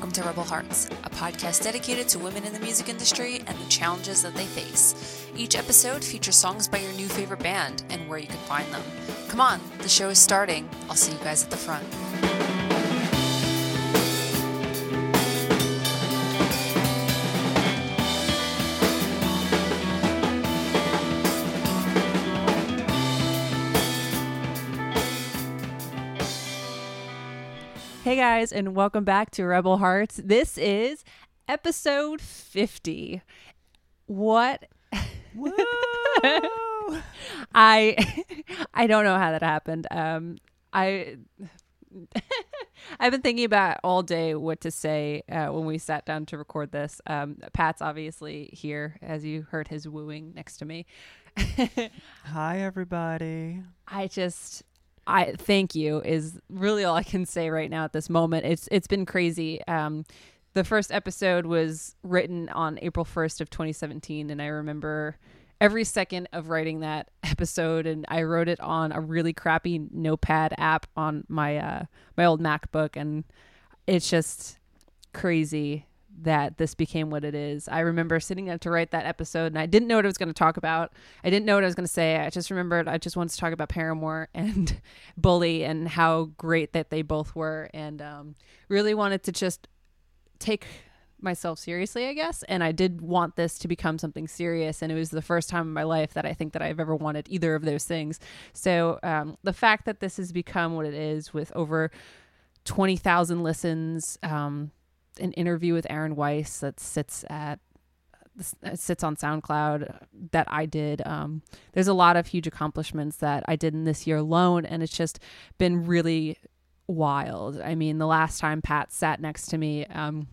welcome to Rebel Hearts, a podcast dedicated to women in the music industry and the challenges that they face. Each episode features songs by your new favorite band and where you can find them. Come on, the show is starting. I'll see you guys at the front. Guys, and welcome back to Rebel Hearts. This is episode 50. What? I I don't know how that happened. Um I I've been thinking about all day what to say uh, when we sat down to record this. Um, Pat's obviously here, as you heard his wooing next to me. Hi, everybody. I just I thank you is really all I can say right now at this moment. It's it's been crazy. Um, the first episode was written on April 1st of 2017 and I remember every second of writing that episode and I wrote it on a really crappy notepad app on my uh my old MacBook and it's just crazy that this became what it is. I remember sitting down to write that episode and I didn't know what I was going to talk about. I didn't know what I was going to say. I just remembered I just wanted to talk about Paramore and Bully and how great that they both were and um, really wanted to just take myself seriously, I guess. And I did want this to become something serious. And it was the first time in my life that I think that I've ever wanted either of those things. So um, the fact that this has become what it is with over 20,000 listens, um, an interview with Aaron Weiss that sits at sits on SoundCloud that I did. Um, there's a lot of huge accomplishments that I did in this year alone, and it's just been really wild. I mean, the last time Pat sat next to me, um,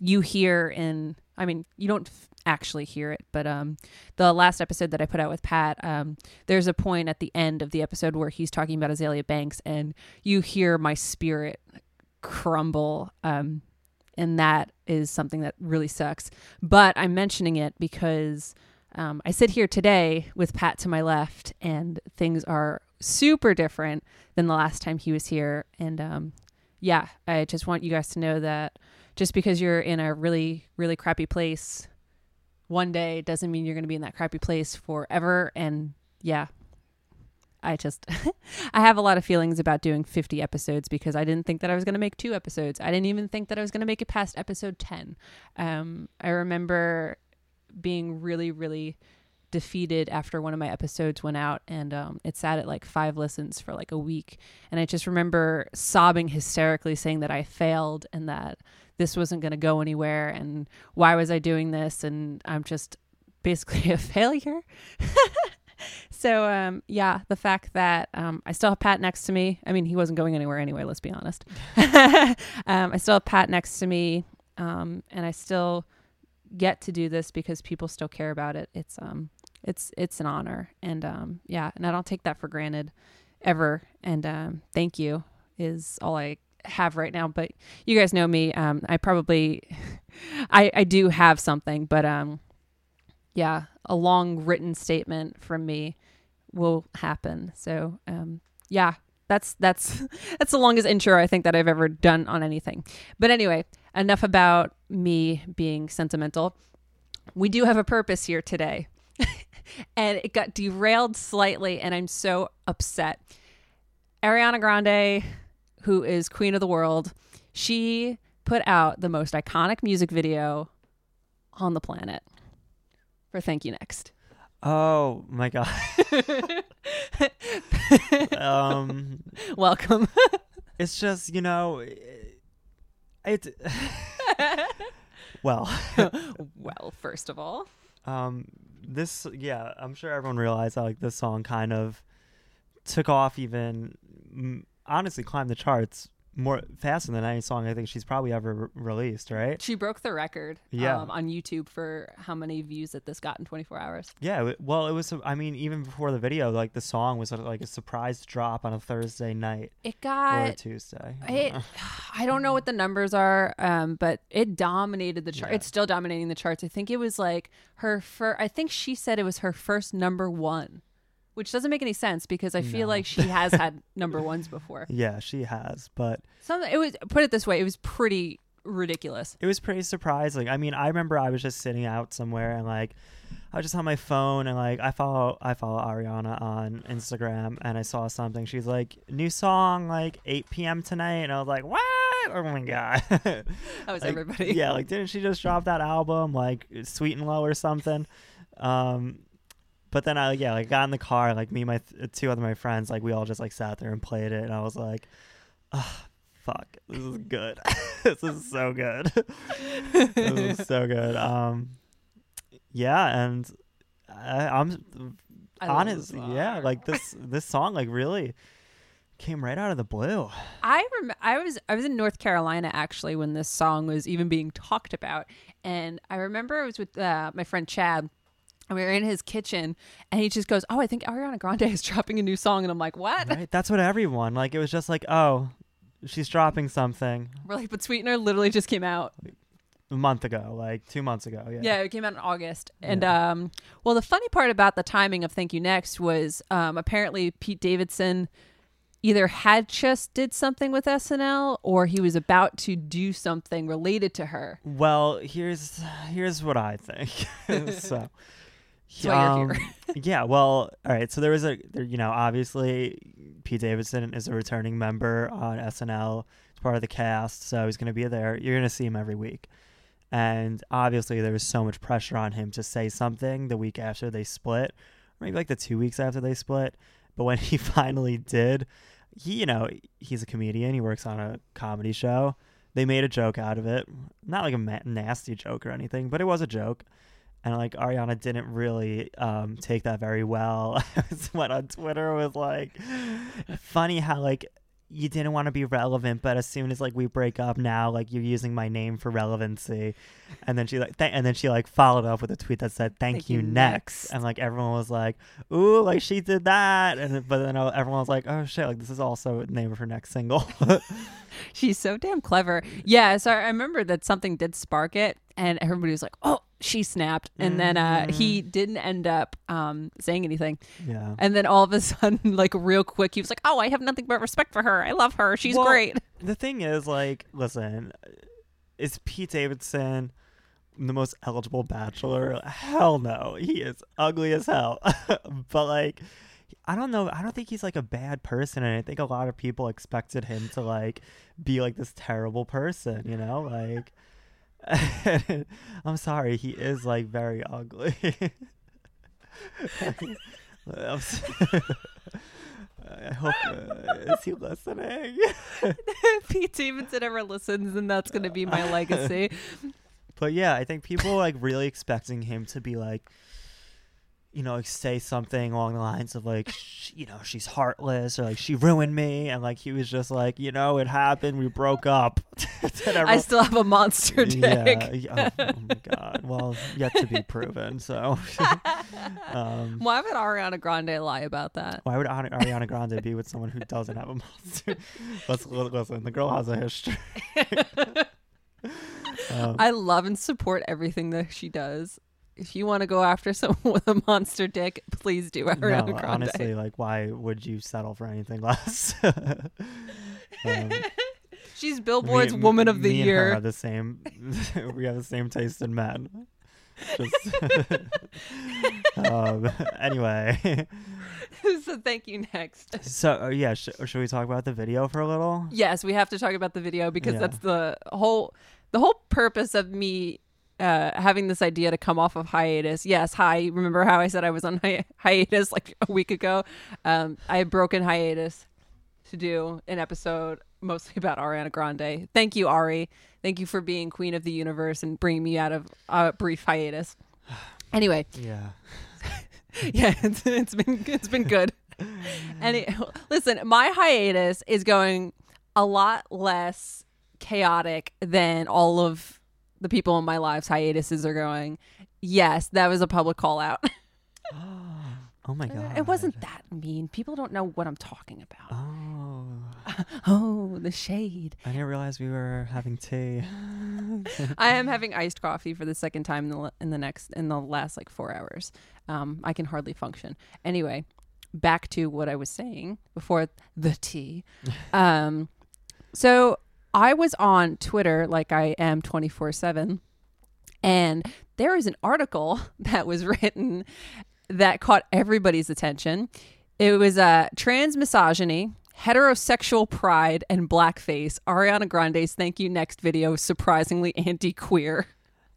you hear in, I mean, you don't actually hear it, but um, the last episode that I put out with Pat, um, there's a point at the end of the episode where he's talking about Azealia Banks, and you hear my spirit crumble. Um, and that is something that really sucks. But I'm mentioning it because um, I sit here today with Pat to my left, and things are super different than the last time he was here. And um, yeah, I just want you guys to know that just because you're in a really, really crappy place one day doesn't mean you're going to be in that crappy place forever. And yeah, I just I have a lot of feelings about doing 50 episodes because I didn't think that I was going to make two episodes. I didn't even think that I was going to make it past episode 10. Um, I remember being really really defeated after one of my episodes went out and um, it sat at like five listens for like a week and i just remember sobbing hysterically saying that i failed and that this wasn't going to go anywhere and why was i doing this and i'm just basically a failure so um, yeah, the fact that um, I still have Pat next to me. I mean, he wasn't going anywhere anyway. Let's be honest. um, I still have Pat next to me, um, and I still get to do this because people still care about it. It's um, it's it's an honor, and um, yeah, and I don't take that for granted ever. And um, thank you is all I have right now. But you guys know me. Um, I probably, I I do have something, but um, yeah, a long written statement from me will happen. So, um, yeah, that's that's that's the longest intro I think that I've ever done on anything. But anyway, enough about me being sentimental. We do have a purpose here today. and it got derailed slightly and I'm so upset. Ariana Grande, who is queen of the world, she put out the most iconic music video on the planet for Thank You Next. Oh my god. um welcome. it's just, you know, it, it well, well, first of all, um this yeah, I'm sure everyone realized that like this song kind of took off even honestly climbed the charts more faster than any song I think she's probably ever re- released, right? She broke the record yeah. Um, on YouTube for how many views that this got in 24 hours. Yeah, well, it was I mean even before the video, like the song was like a surprise drop on a Thursday night. It got or a Tuesday. I it, don't I don't know what the numbers are, um, but it dominated the chart. Yeah. It's still dominating the charts. I think it was like her first. I think she said it was her first number one which doesn't make any sense because I feel no. like she has had number ones before. Yeah, she has, but some it was put it this way, it was pretty ridiculous. It was pretty surprising. I mean, I remember I was just sitting out somewhere and like I was just on my phone and like I follow I follow Ariana on Instagram and I saw something. She's like, new song like 8 p.m. tonight, and I was like, what? Oh my god. That was Like, everybody. Yeah, like didn't she just drop that album like Sweet and Low or something? Um, but then I yeah like got in the car like me and my th- two other my friends like we all just like sat there and played it and I was like, ah, fuck, this is good. this is so good. this is so good. Um, yeah, and I, I'm I honestly yeah like this this song like really came right out of the blue. I rem- I was I was in North Carolina actually when this song was even being talked about, and I remember I was with uh, my friend Chad. And we were in his kitchen, and he just goes, "Oh, I think Ariana Grande is dropping a new song," and I'm like, "What?" Right? That's what everyone like. It was just like, oh, she's dropping something We're like, "But Sweetener literally just came out." a month ago, like two months ago. Yeah. Yeah, it came out in August. And Yeah. um well the funny part about the timing of Thank You Next was um apparently Pete Davidson either had just did something with SNL or he was about to do something related to her. Well, here's here's what I think. so. That's why you're um, here. yeah, well, all right. So there was a, there, you know, obviously Pete Davidson is a returning member on SNL. It's part of the cast, so he's going to be there. You're going to see him every week. And obviously, there was so much pressure on him to say something the week after they split, or maybe like the two weeks after they split. But when he finally did, he, you know, he's a comedian. He works on a comedy show. They made a joke out of it, not like a ma- nasty joke or anything, but it was a joke and like Ariana didn't really um, take that very well. I went on Twitter it was like, funny how like you didn't want to be relevant, but as soon as like we break up now, like you're using my name for relevancy, and then she like, th- and then she like followed up with a tweet that said, "Thank, Thank you, you next. next. and like everyone was like, "Ooh, like she did that," and but then everyone was like, "Oh shit, like this is also the name of her next single." She's so damn clever. Yeah, so I remember that something did spark it and everybody was like, "Oh, she snapped." And then uh he didn't end up um saying anything. yeah. And then all of a sudden like real quick he was like, "Oh, I have nothing but respect for her. I love her. She's Well, great." the thing is, like, listen, is Pete Davidson the most eligible bachelor? Hell no. He is ugly as hell. but like I don't know. I don't think he's like a bad person and I think a lot of people expected him to like be like this terrible person, you know? Like I'm sorry, he is like very ugly. I hope uh, is he listening? Pete Davidson ever listens, and that's going to be my legacy. But yeah, I think people are, like really expecting him to be like, you know, like say something along the lines of like, sh- you know, she's heartless or like she ruined me, and like he was just like, you know, it happened, we broke up. I still have a monster dick. yeah, yeah, oh, oh my god. Well, yet to be proven. So, um, Why would Ariana Grande lie about that? why would Ariana Grande be with someone who doesn't have a monster? Let's listen. The girl has a history. um, I love and support everything that she does. If you want to go after someone with a monster dick, please do. Ariana no, Grande. honestly, like, why would you settle for anything less? um, She's Billboard's me- Woman of the me and her Year. the same. we have the same taste in men. Just um, anyway, so thank you. Next. so uh, yeah, sh- should we talk about the video for a little? Yes, we have to talk about the video because Yeah. that's the whole the whole purpose of me uh, having this idea to come off of hiatus. Yes, hi. Remember how I said I was on hi- hiatus like a week ago? Um, I had broken hiatus to do an episode mostly about Ariana Grande. Thank you, Ari. Thank you for being queen of the universe and bringing me out of a brief hiatus. Anyway, Yeah. yeah, it's, it's been it's been good. And it, listen, my hiatus is going a lot less chaotic than all of the people in my lives hiatuses are going. Yes, that was a public call out. Oh my god. it wasn't that mean. People don't know what I'm talking about. Oh, Oh, the shade. I didn't realize we were having tea. I am having iced coffee for the second time in the in the next in the last like four hours. Um, I can hardly function. Anyway, back to what I was saying before the tea. Um, so I was on Twitter like I am 24 7, and there is an article that was written that caught everybody's attention. It was uh, trans misogyny, heterosexual pride, and blackface. Ariana Grande's Thank You Next video, surprisingly anti queer.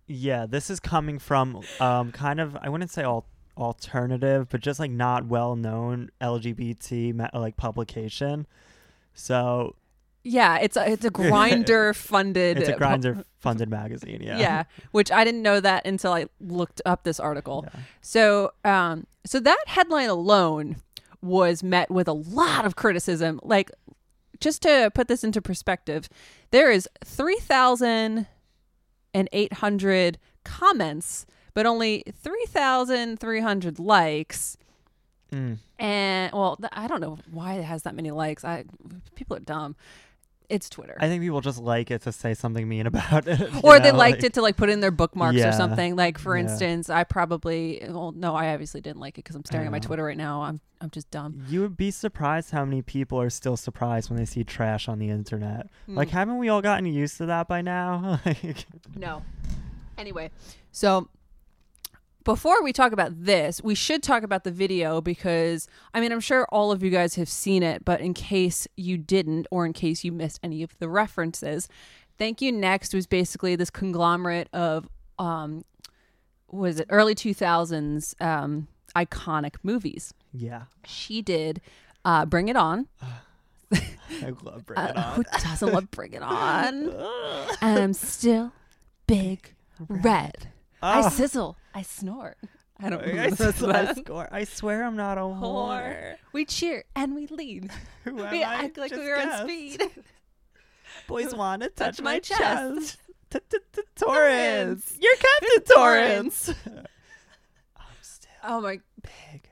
Yeah, this is coming from um kind of I wouldn't say all alternative, but just like not well known LGBT like publication. So Yeah, it's a, it's a Grindr funded. it's a Grindr funded magazine. Yeah. yeah, which I didn't know that until I looked up this article. Yeah. So, um, so that headline alone was met with a lot of criticism. Like, just to put this into perspective, there is three thousand and eight hundred comments, but only three thousand three hundred likes. Mm. And well, th- I don't know why it has that many likes. I people are dumb. It's Twitter. I think people just like it to say something mean about it. or they liked like- it to like put in their bookmarks Yeah. or something. Like for Yeah. instance, I probably well no, I obviously didn't like it because I'm staring at my. Twitter right now. I'm I'm just dumb. You would be surprised how many people are still surprised when they see trash on the internet. Like, Mm. haven't we all gotten used to that by now? Like, no. Anyway, so before we talk about this, we should talk about the video because I mean I'm sure all of you guys have seen it, but in case you didn't or in case you missed any of the references, Thank You Next was basically this conglomerate of um was it early 2000s um iconic movies. yeah, she did uh, Bring It On. I love Bring It Uh, On. who doesn't love Bring It On? and I'm still big red. I Ah. sizzle. I snort. I don't I, I, I score. I swear I'm not a whore. Whore. We cheer and we lead. Who am We I? act like Just we were on speed. Boys want to touch Touch my chest. Torrance. You're Captain Torrance. I'm still Oh my big.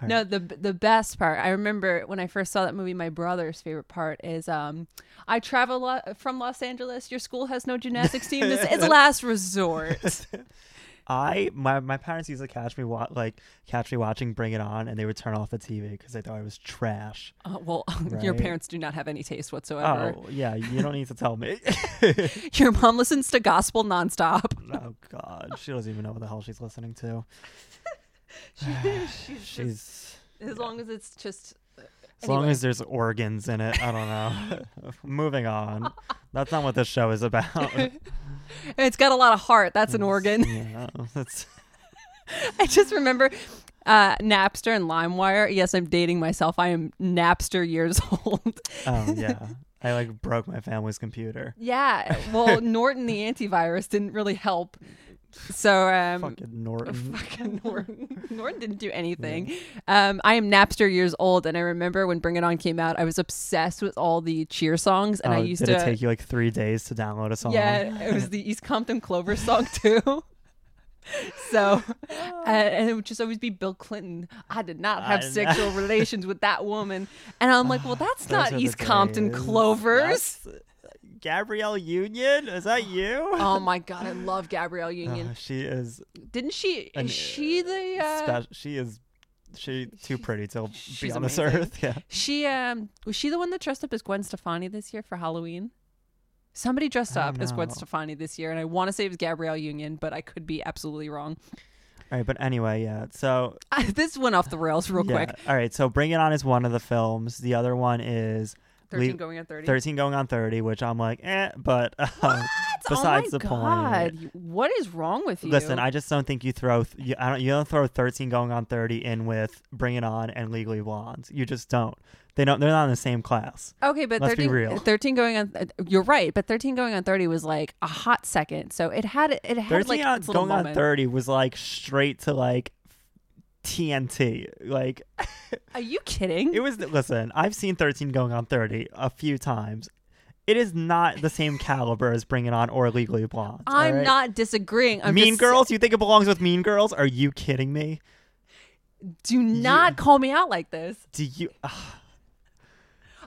Red No, the the best part. I remember when I first saw that movie. My brother's favorite part is, um, I travel lo- from Los Angeles. Your school has no gymnastics team. It's, it's last resort. I my my parents used to catch me wa- like catch me watching Bring It On, and they would turn off the TV because they thought it was trash. Uh, well, your parents do not have any taste whatsoever. Oh yeah, you don't need to tell me. Your mom listens to gospel nonstop. oh God, she doesn't even know what the hell she's listening to. she's, She's as long as it's just. As long as there's organs in it. I don't know. Moving on. That's not what this show is about. It's got a lot of heart. That's an organ. Yeah, that's I just remember uh, Napster and LimeWire. Yes, I'm dating myself. I am Napster years old. oh yeah. I like broke my family's computer. yeah. Well, Norton the antivirus didn't really help. So um, Fucking Norton. fucking Norton. Norton didn't do anything. Um, I am Napster years old, and I remember when Bring It On came out, I was obsessed with all the cheer songs, and I Oh, used did to. it take you like three days to download a song? Yeah, it was the East Compton Clover song too. So, uh, and it would just always be Bill Clinton. I did not have I know. sexual relations with that woman, and I'm like, well, that's Those not East Compton days. Clovers. That's- Gabrielle Union? Is that you? Oh my god, I love Gabrielle Union. Uh, she is Didn't she? an- Is she the? Uh, special. She is she too pretty to be on this earth. Yeah. she um was she the one that dressed up as Gwen Stefani this year for Halloween? Somebody dressed up don't as Gwen. Stefani this year, and I want to say it was Gabrielle Union, but I could be absolutely wrong. All right, but anyway, yeah. So this went off the rails real yeah. quick. All right, so Bring It On is one of the films. The other one is Thirteen Leave- going on thirty. 13 going on 30, which I'm like, eh, but um, What? besides oh my the point. God. You- What is wrong with you? Listen, I just don't think you throw th- you, I don't you don't throw 13 going on 30 in with Bring It On and Legally Blonde. You just don't. They don't. They're not in the same class. okay, but let's be 13, real. 13 going on. uh, You're right, but thirteen going on thirty was like a hot second. So it had it had 13 like on, going on 30 was like straight to like TNT. Like Are you kidding? it was. Listen, I've seen 13 going on 30 a few times. It is not the same caliber as bringing On or Legally Blonde. I'm right? not disagreeing. I'm mean just- Girls. You think it belongs with Mean Girls? Are you kidding me? Do not call me out like this. Do you?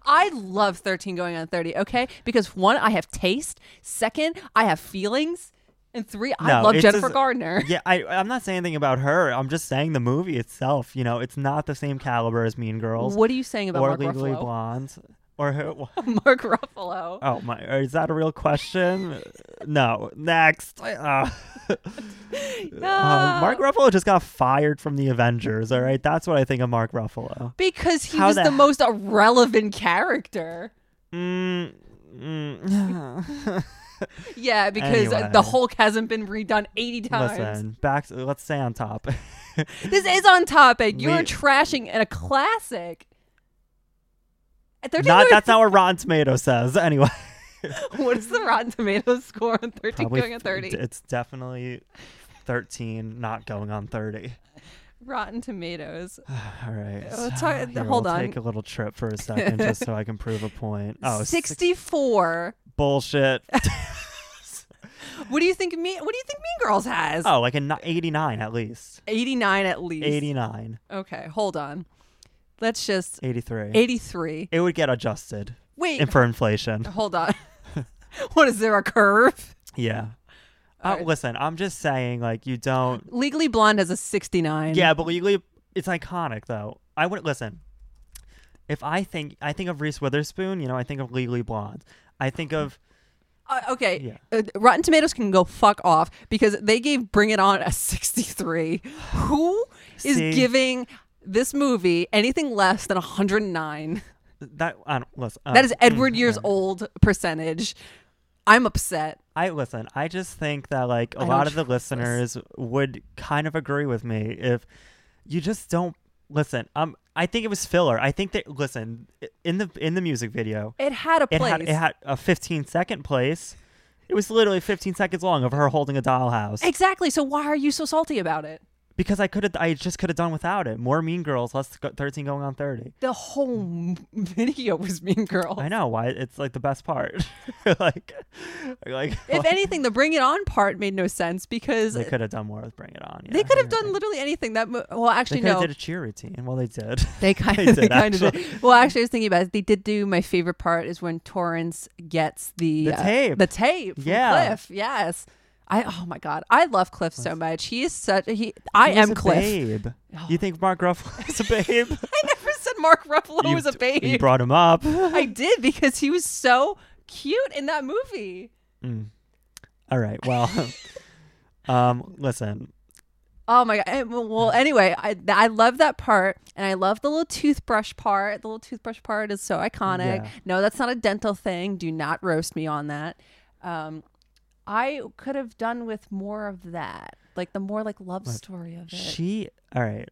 I love 13 going on 30, okay? Because one, I have taste. Second, I have feelings. And three, I No, love Jennifer just- Gardner. yeah, I, I'm not saying anything about her. I'm just saying the movie itself. You know, it's not the same caliber as Mean Girls What are you saying about or Mark Legally Ruffalo? Blonde. or who? Mark Ruffalo. Oh my! Is that a real question? no. Next. Uh, uh, Mark Ruffalo just got fired from the Avengers. All right, that's what I think of Mark Ruffalo. Because he How was the the most irrelevant character. Mm, mm. Yeah, because Anyway. the Hulk hasn't been redone 80 times. Listen, back. To, let's stay on top. This is on topic. You're We- trashing a classic. Not that's not what Rotten Tomatoes says. Anyway, what is the Rotten Tomatoes score on 13 probably going on 30? It's definitely thirteen, not going on thirty. Rotten Tomatoes. All right. Let's talk- Here, hold we'll on. Take a little trip for a second, just so I can prove a point. Oh, six- 64. bullshit. What do you think me What do you think Mean Girls has? oh, like a ni- eighty-nine at least. 89 at least. 89, Okay, hold on. Let's just 83. 83. It would get adjusted Wait, for inflation. hold on. what is there a curve? Yeah. Uh. Listen, I'm just saying, like, you don't. Legally Blonde has a 69. Yeah, but legally, it's iconic though. I would listen. If I think, I think of Reese Witherspoon. You know, I think of Legally Blonde. I think of Uh, okay. Yeah. Uh, Rotten Tomatoes can go fuck off because they gave Bring It On a 63. Who is See? giving this movie anything less than 109? that. I don't listen. that is um, Edward mm, years uh, old percentage. I'm upset. I listen. I just think that like a I lot of the trust this. listeners would kind of agree with me if you just don't listen. Um, I think it was filler. I think that listen in the in the music video, It had a it place. had it had a 15 second place. It was literally 15 seconds long of her holding a dollhouse. exactly. So why are you so salty about it? Because I could have, I just could have done without it. More Mean Girls, less 13 going on 30. The whole video was Mean Girls. I know why it's like the best part. like, like If anything, the Bring It On part made no sense because they could have done more with Bring It On. they could have done right. literally anything. That well, actually have no. did a cheer routine. Well, they did. They kind of, they did, kind of actually. did. Well, actually, I was thinking about it. They did do my favorite part is when Torrance gets the The uh, tape. the tape. Yeah. Cliff. Yes. I oh my god, I love Cliff so much. He is such he. I He am a Cliff. Babe. Oh. You think Mark Ruffalo is a babe? I never said Mark Ruffalo you, was a babe. You brought him up. I did because he was so cute in that movie. Mm. All right. Well, um, listen. Oh my god. Well, well, anyway, I I love that part, and I love the little toothbrush part. The little toothbrush part is so iconic. Yeah. No, that's not a dental thing. Do not roast me on that. Um, I could have done with more of that, like the more like love Look, story of it. She. All right.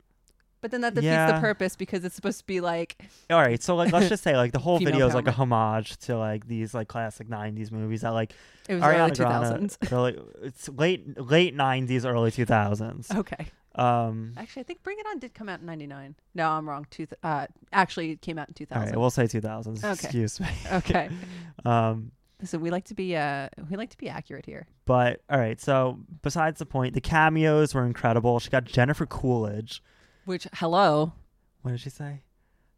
but then that defeats the purpose because it's supposed to be like All right. So like, let's just say like the whole video is like a homage to like these like classic '90s movies that like it was Ariana early two thousands. Grande. Early, it's late late '90s, early 2000s. Okay. Um. Actually, I think Bring It On did come out in '99. No, I'm wrong. Two. Th- uh, actually, it came out in 2000. right. We'll say 2000s. Okay. Excuse me. okay. Um. So we like to be uh we like to be accurate here. But all right. So besides the point, the cameos were incredible. She got Jennifer Coolidge. Which hello. What did she say?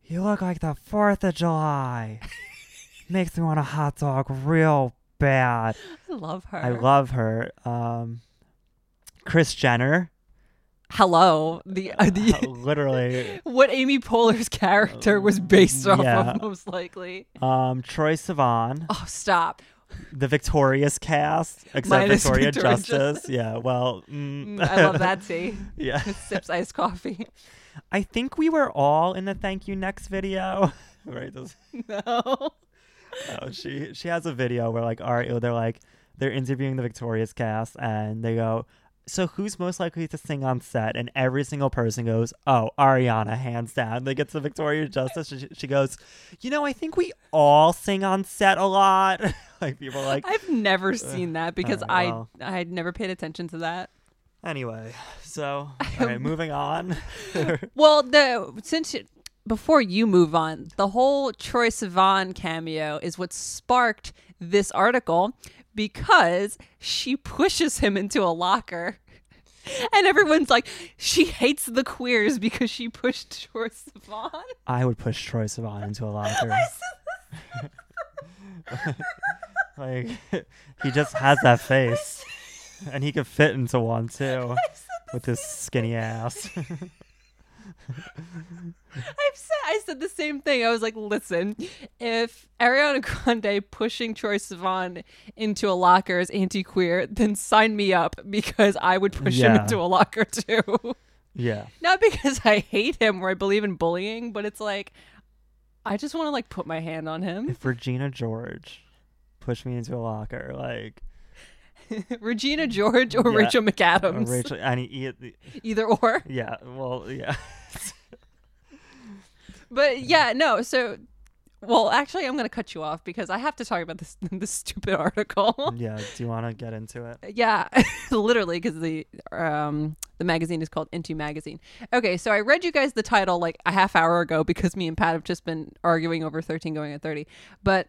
You look like the Fourth of July. Makes me want a hot dog real bad. I love her. I love her. Um, Kris Jenner. Hello. The, uh, the literally. what Amy Poehler's character was based off Yeah. of, most likely. Um, Troye Sivan. Oh, stop. The Victorious cast, except Minus Victoria Victoria Justice. Justice. Yeah. Well. Mm, Mm, I love that tea. yeah. Sips iced coffee. I think we were all in the thank you next video. right. This, No. oh, she she has a video where like all right, they're like they're interviewing the Victorious cast and they go, so who's most likely to sing on set? And every single person goes, oh, Ariana, hands down. They get to Victoria Justice. She, she goes, you know, I think we all sing on set a lot. like people are like, I've never seen that because Alright, well. I I had never paid attention to that. anyway. So all right, moving on. Well, the since you, before you move on, the whole Troye Sivan cameo is what sparked this article because she pushes him into a locker. And everyone's like, she hates the queers because she pushed Troye Sivan. I would push Troye Sivan into a locker. like he just has that face, and he could fit into one too with his skinny ass. I've said I said the same thing. I was like, listen, if Ariana Grande pushing Troye Sivan into a locker is anti-queer, then sign me up because I would push him into a locker too. Yeah. Not because I hate him or I believe in bullying, but it's like I just want to like put my hand on him. If Regina George pushed me into a locker, like Regina George or Yeah. Rachel McAdams, Rachel, I either or. yeah, well, yeah, But yeah, no. So, well, actually, I'm going to cut you off because I have to talk about this this stupid article. yeah. Do you want to get into it? yeah, literally, because the um the magazine is called Into Magazine. Okay, so I read you guys the title like a half hour ago because me and Pat have just been arguing over 13 going at 30. But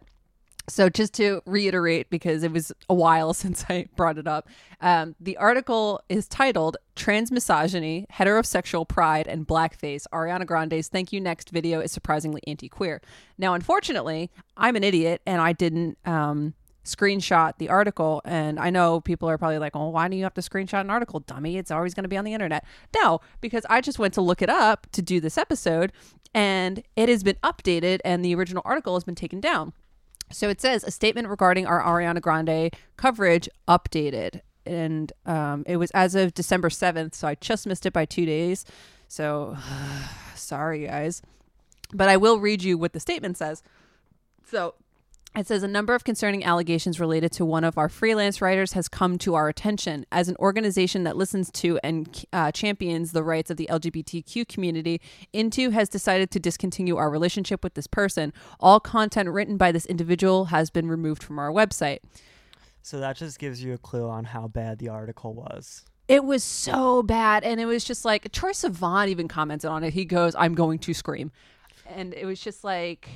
so just to reiterate, because it was a while since I brought it up, um, the article is titled "Transmisogyny, Heterosexual Pride, and Blackface." Ariana Grande's "Thank You Next" video is surprisingly anti-queer. Now, unfortunately, I'm an idiot and I didn't um, screenshot the article. And I know people are probably like, well why do you have to screenshot an article, dummy? It's always going to be on the internet." No, because I just went to look it up to do this episode, and it has been updated, and the original article has been taken down. So it says a statement regarding our Ariana Grande coverage updated. And um, it was as of December 7th. So I just missed it by two days. So sorry, guys. But I will read you what the statement says. So it says a number of concerning allegations related to one of our freelance writers has come to our attention. As an organization that listens to and uh, champions the rights of the LGBTQ community, Into has decided to discontinue our relationship with this person. All content written by this individual has been removed from our website. So that just gives you a clue on how bad the article was. It was so bad, and it was just like Troye Sivan even commented on it. He goes, "I'm going to scream," and it was just like,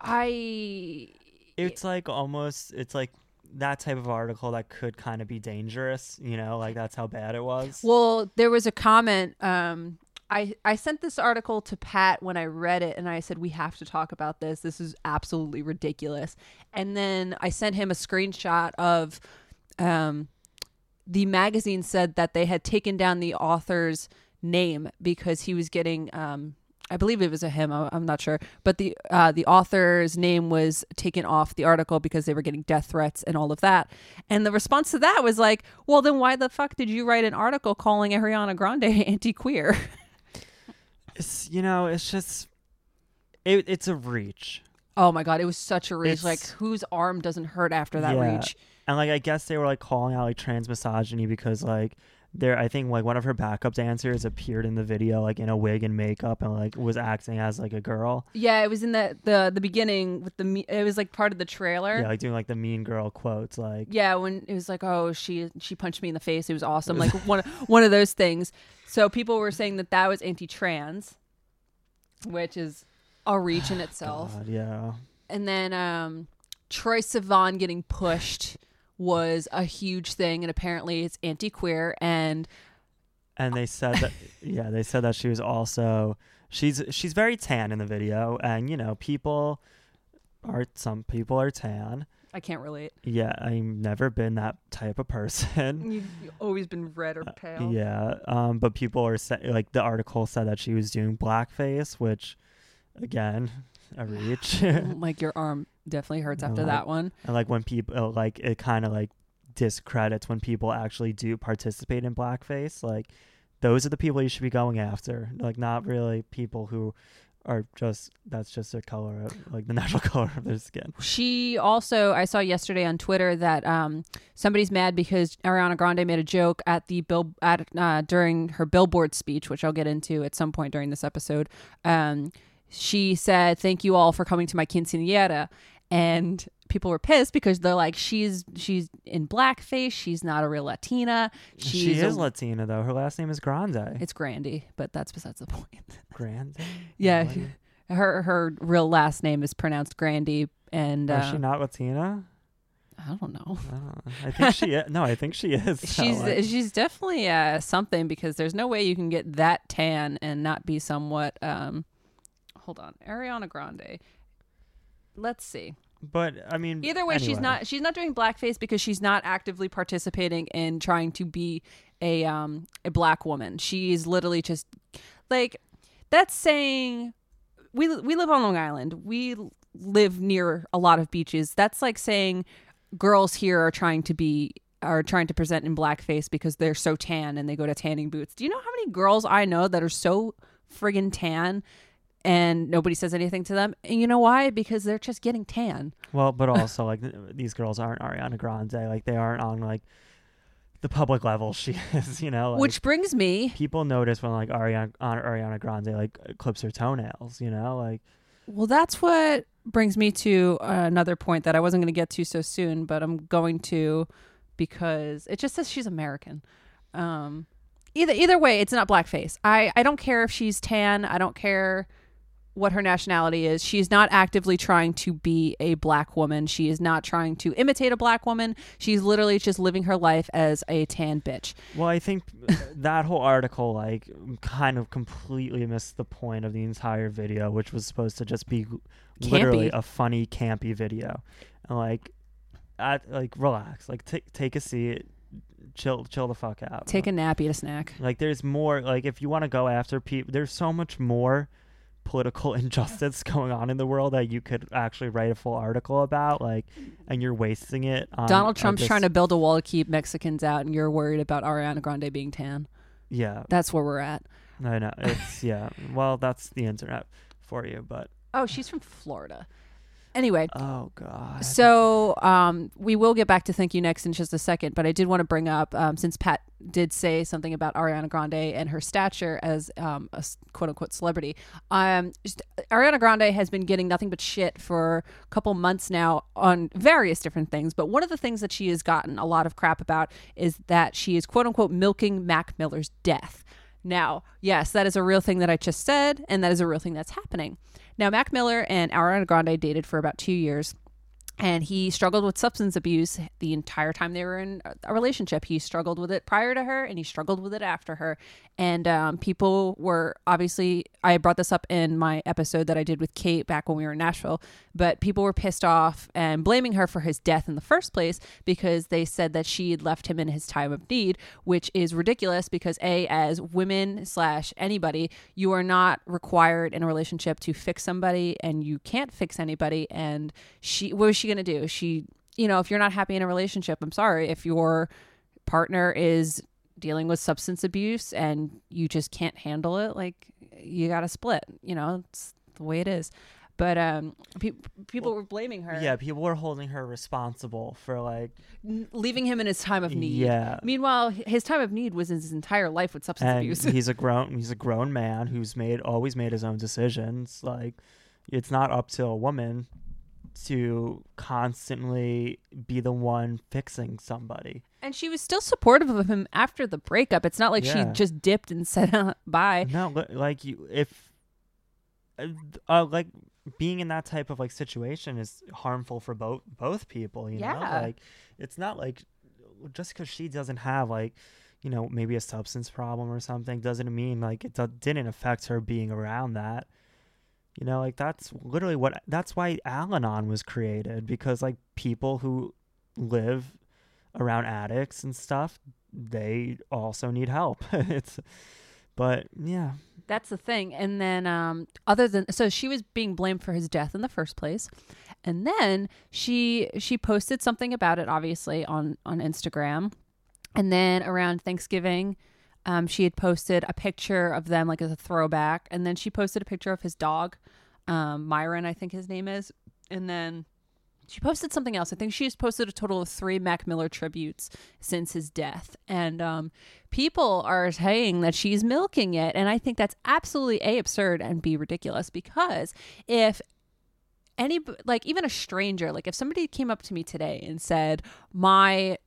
I It's like almost, it's like that type of article that could kind of be dangerous. You know, like that's how bad it was. Well, there was a comment. Um, I I sent this article to Pat when I read it, and I said we have to talk about this. This is absolutely ridiculous. And then I sent him a screenshot of, um, the magazine said that they had taken down the author's name because he was getting um. I believe it was a him. I'm not sure, but the uh, the author's name was taken off the article because they were getting death threats and all of that. And the response to that was like, "Well, then why the fuck did you write an article calling Ariana Grande anti-queer?" It's you know, it's just, it, it's a reach. Oh my god, it was such a reach. It's- like, whose arm doesn't hurt after that Yeah. reach? And like I guess they were like calling out like trans misogyny because like there I think like one of her backup dancers appeared in the video like in a wig and makeup and like was acting as like a girl. Yeah, it was in the the the beginning with the me- it was like part of the trailer. Yeah, like doing like the mean girl quotes like Yeah, when it was like, "Oh, she she punched me in the face. It was awesome." Like one one of those things. So people were saying that that was anti-trans, which is a reach in itself. God, yeah. And then um, Troye Sivan getting pushed was a huge thing, and apparently it's anti-queer. And And they said that yeah, they said that she was also she's she's very tan in the video and you know, people are some people are tan. I can't relate. Yeah, I've never been that type of person. You've always been red or pale. Yeah, um, but people are sa- like the article said that she was doing blackface, which again, a reach. like your arm definitely hurts after No, that one. like when people like it kind of like discredits when people actually do participate in blackface. Like those are the people you should be going after. Like not really people who are just that's just their color, of, like the natural color of their skin. She also, I saw yesterday on Twitter that um, somebody's mad because Ariana Grande made a joke at the bill at uh, during her Billboard speech, which I'll get into at some point during this episode. Um, she said, "Thank you all for coming to my quinceañera," and people were pissed because they're like, "She's she's in blackface. She's not a real Latina. She's she is a- Latina though. Her last name is Grande. it's Grandy, but that's besides the point. Grande. Yeah, What? her her real last name is pronounced Grandy, and Is uh, she not Latina? I don't know. I, don't know. I think she is. No, I think she is. She's like- she's definitely uh, something because there's no way you can get that tan and not be somewhat. Um, hold on, Ariana Grande. Let's see. but I mean, Either way, she's not she's not doing blackface because she's not actively participating in trying to be a um a black woman. She's literally just like that's saying we we live on Long Island. We live near a lot of beaches. That's like saying girls here are trying to be are trying to present in blackface because they're so tan and they go to tanning booths. Do you know how many girls I know that are so friggin' tan and nobody says anything to them? And you know why? Because they're just getting tan. Well, but also like these girls aren't Ariana Grande. Like they aren't on like the public level she is. You know, like, Which brings me people notice when like Ariana Ariana Grande like clips her toenails. You know, like Well, that's what brings me to uh, another point that I wasn't going to get to so soon, but I'm going to because it just says she's American. Um, either either way, it's not blackface. I I don't care if she's tan. I don't care what her nationality is. She's not actively trying to be a black woman. She is not trying to imitate a black woman. She's literally just living her life as a tan bitch. Well, I think uh, that whole article like kind of completely missed the point of the entire video, which was supposed to just be literally Campy. a funny, campy video. And like, at like relax, like take take a seat, chill chill the fuck out. Take a nap, eat a snack. like there's more like if you want to go after people, there's so much more political injustice going on in the world that you could actually write a full article about like and you're wasting it on Donald uh, Trump's this- trying to build a wall to keep Mexicans out, and you're worried about Ariana Grande being tan. yeah That's where we're at. I know it's yeah well that's the internet for you but Oh, she's from Florida. Anyway, oh god so um, we will get back to thank you next in just a second, but I did want to bring up um, since Pat did say something about Ariana Grande and her stature as um, a quote unquote celebrity. Um, just- Ariana Grande has been getting nothing but shit for a couple months now on various different things, but one of the things that she has gotten a lot of crap about is that she is quote unquote milking Mac Miller's death. Now, yes, that is a real thing that I just said, and that is a real thing that's happening. Now, Mac Miller and Ariana Grande dated for about two years, and he struggled with substance abuse the entire time they were in a relationship. He struggled with it prior to her, and he struggled with it after her. And um, people were obviously, I brought this up in my episode that I did with Kate back when we were in Nashville, but people were pissed off and blaming her for his death in the first place because they said that she had left him in his time of need, which is ridiculous because A, as women slash anybody, you are not required in a relationship to fix somebody and you can't fix anybody. And she, was she going to do? She, you know, if you're not happy in a relationship, I'm sorry. If your partner is dealing with substance abuse and you just can't handle it, like you got to split. You know, it's the way it is. But um, pe- people were blaming her. yeah people were holding her responsible for like n- leaving him in his time of need. yeah Meanwhile, his time of need was his entire life with substance and abuse. he's a grown he's a grown man who's made always made his own decisions like it's not up to a woman to constantly be the one fixing somebody and she was still supportive of him after the breakup. It's not like Yeah. she just dipped and said uh, bye. no like you if uh, uh, like being in that type of like situation is harmful for both both people you know like it's not like just because she doesn't have like you know maybe a substance problem or something doesn't mean like it do- didn't affect her being around that you know like that's literally what that's why al-anon was created because like people who live around addicts and stuff they also need help it's but yeah That's the thing. And then, um, other than so, she was being blamed for his death in the first place, and then she she posted something about it, obviously on on Instagram, and then around Thanksgiving. Um, she had posted a picture of them like as a throwback, and then she posted a picture of his dog, um, Myron, I think his name is, and then she posted something else. I think she's posted a total of three Mac Miller tributes since his death, and um, people are saying that she's milking it, and I think that's absolutely a absurd and b ridiculous because if any like even a stranger like if somebody came up to me today and said my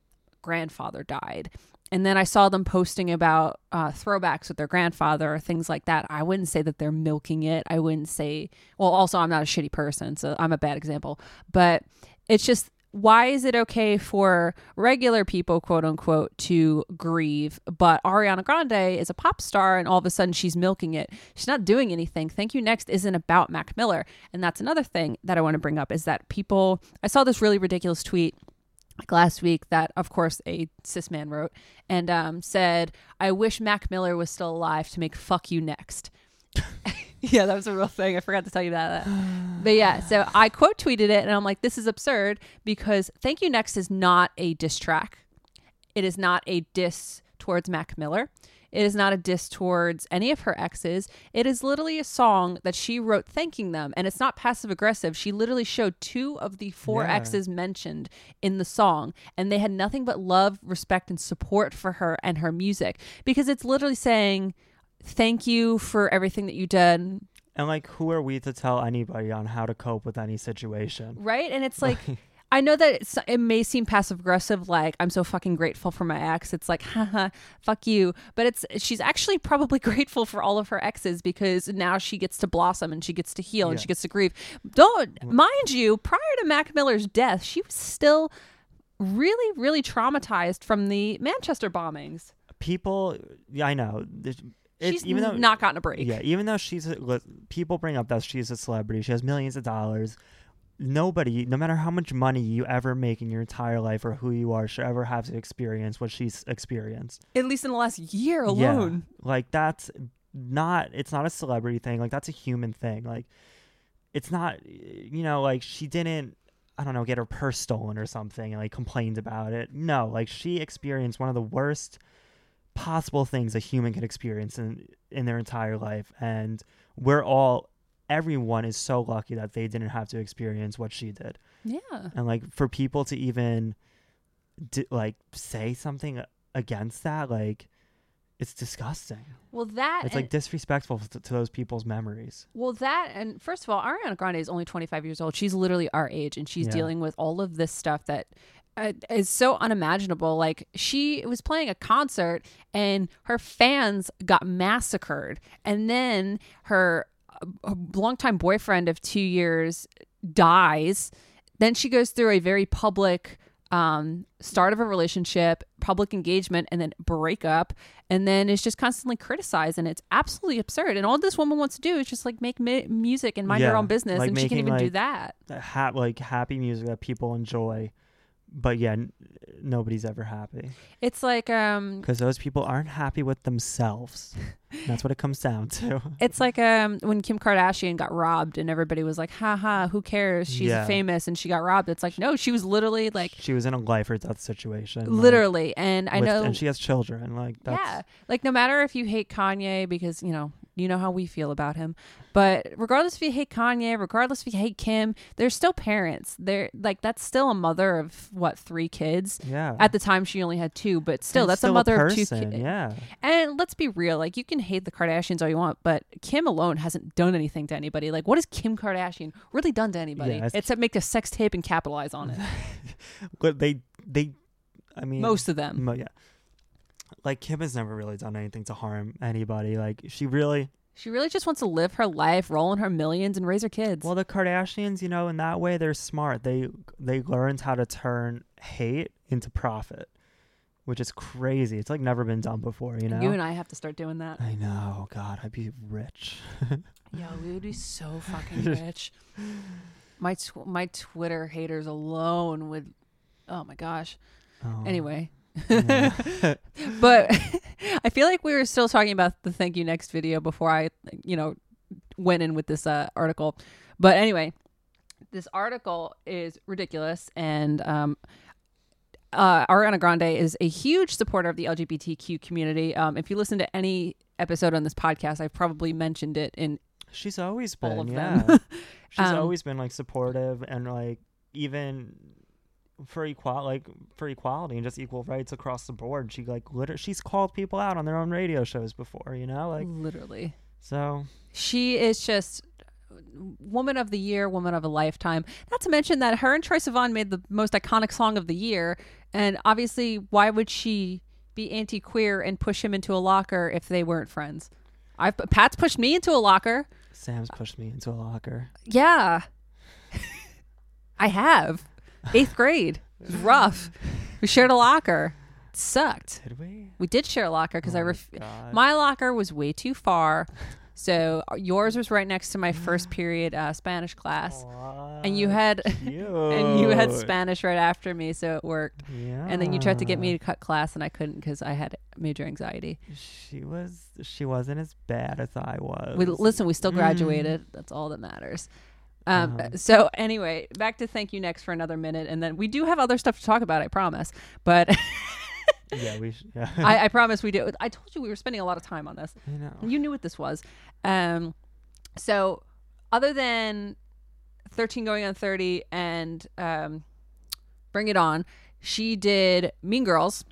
grandfather died and then I saw them posting about uh, throwbacks with their grandfather or things like that. I wouldn't say that they're milking it. I wouldn't say, well, also, I'm not a shitty person, so I'm a bad example. But it's just, why is it okay for regular people, quote unquote, to grieve? But Ariana Grande is a pop star and all of a sudden she's milking it. She's not doing anything. Thank You Next isn't about Mac Miller. And that's another thing that I want to bring up is that people, I saw this really ridiculous tweet like last week that of course a cis man wrote and um, said i wish mac miller was still alive to make fuck you next yeah, that was a real thing. I forgot to tell you about that. But yeah, so I quote tweeted it and I'm like, this is absurd because Thank You Next is not a diss track. It is not a diss towards Mac Miller. It is not a diss towards any of her exes. It is literally a song that she wrote thanking them. And it's not passive aggressive. She literally showed two of the four Yeah. exes mentioned in the song. And they had nothing but love, respect, and support for her and her music. Because it's literally saying, Thank you for everything that you did. And like, who are we to tell anybody on how to cope with any situation? Right? And it's like, I know that it may seem passive aggressive, like I'm so fucking grateful for my ex. It's like, haha, fuck you. But it's she's actually probably grateful for all of her exes because now she gets to blossom and she gets to heal and she gets to grieve. Don't mm. mind you, prior to Mac Miller's death, she was still really, really traumatized from the Manchester bombings. People, yeah, I know. It's she's even though not gotten a break. Yeah, even though she's a, people bring up that she's a celebrity, she has millions of dollars. Nobody, no matter how much money you ever make in your entire life or who you are, should ever have to experience what she's experienced. At least in the last year Yeah, alone. like that's not. It's not a celebrity thing. Like that's a human thing. Like it's not. You know, like she didn't. I don't know, get her purse stolen or something, and like complained about it. No, like she experienced one of the worst possible things a human can experience in in their entire life, and we're all. Everyone is so lucky that they didn't have to experience what she did Yeah. and like for people to even di- like say something against that like it's disgusting Well, that it's like disrespectful to, to those people's memories Well, that and first of all, Ariana Grande is only 25 years old. She's literally our age, and she's Yeah. dealing with all of this stuff that uh, is so unimaginable. Like she was playing a concert, and her fans got massacred, and then her, uh, longtime boyfriend of two years dies. Then she goes through a very public um, start of a relationship, public engagement, and then breakup, and then it's just constantly criticized, and it's absolutely absurd. And all this woman wants to do is just like make mi- music and mind her own business, like and she can't making, even do that. ha- like happy music that people enjoy but yeah n- nobody's ever happy It's like um, because those people aren't happy with themselves that's what it comes down to it's like um when Kim Kardashian got robbed, and everybody was like, "Ha ha, who cares? She's Yeah. famous and she got robbed." It's like no, she was literally like she was in a life or death situation like, literally, and I with- know and she has children like that's Yeah. Like no matter if you hate Kanye because, you know, you know how we feel about him. But regardless if you hate Kanye, regardless if you hate Kim, they're still parents. They're like that's still a mother of what, three kids? yeah At the time she only had two, but still And that's still a mother of two kids. yeah And let's be real, like you can hate the Kardashians all you want, but Kim alone hasn't done anything to anybody. Like what has Kim Kardashian really done to anybody? Yeah, except make a sex tape and capitalize on it. but they they i mean Most of them. Mo- yeah. Like Kim has never really done anything to harm anybody. Like she really She really just wants to live her life, roll in her millions and raise her kids. well the Kardashians, you know, in that way they're smart. They they learned how to turn hate into profit, which is crazy. It's like never been done before, you know. you and I have to start doing that. I know, God, I'd be rich. Yo, we would be so fucking rich. My tw- my Twitter haters alone would. Oh my gosh. Oh, Anyway, yeah. but I feel like we were still talking about the thank you next video before I, you know, went in with this uh, article. But anyway, this article is ridiculous, and um, uh, Ariana Grande is a huge supporter of the LGBTQ community. Um, if you listen to any episode on this podcast, I've probably mentioned it in She's always been, all of yeah. them. She's Um, always been like supportive and like even for equal like for equality and just equal rights across the board. She like literally she's called people out on their own radio shows before, you know? Like literally. so She is just woman of the year, woman of a lifetime. Not to mention that her and Troye Sivan made the most iconic song of the year, and obviously, why would she be anti-queer and push him into a locker if they weren't friends? I've Pat's pushed me into a locker. Sam's pushed me into a locker. Yeah, I have. Eighth grade. It was rough. We shared a locker. It sucked. Did we? We did share a locker because I Oh my ref- God. my locker was way too far. So uh, yours was right next to my first period uh, Spanish class, and you had and you had Spanish right after me, so it worked. Yeah. And then you tried to get me to cut class, and I couldn't because I had major anxiety. She was. She wasn't as bad as I was. We listen. We still Mm. graduated. That's all that matters. Um, Uh-huh. So anyway, back to thank you next for another minute, and then we do have other stuff to talk about. I promise, but Yeah, we. Sh- yeah. I, I promise we do. I told you we were spending a lot of time on this. I know. You knew what this was. Um, so other than thirteen going on thirty and um, Bring It On, she did Mean Girls,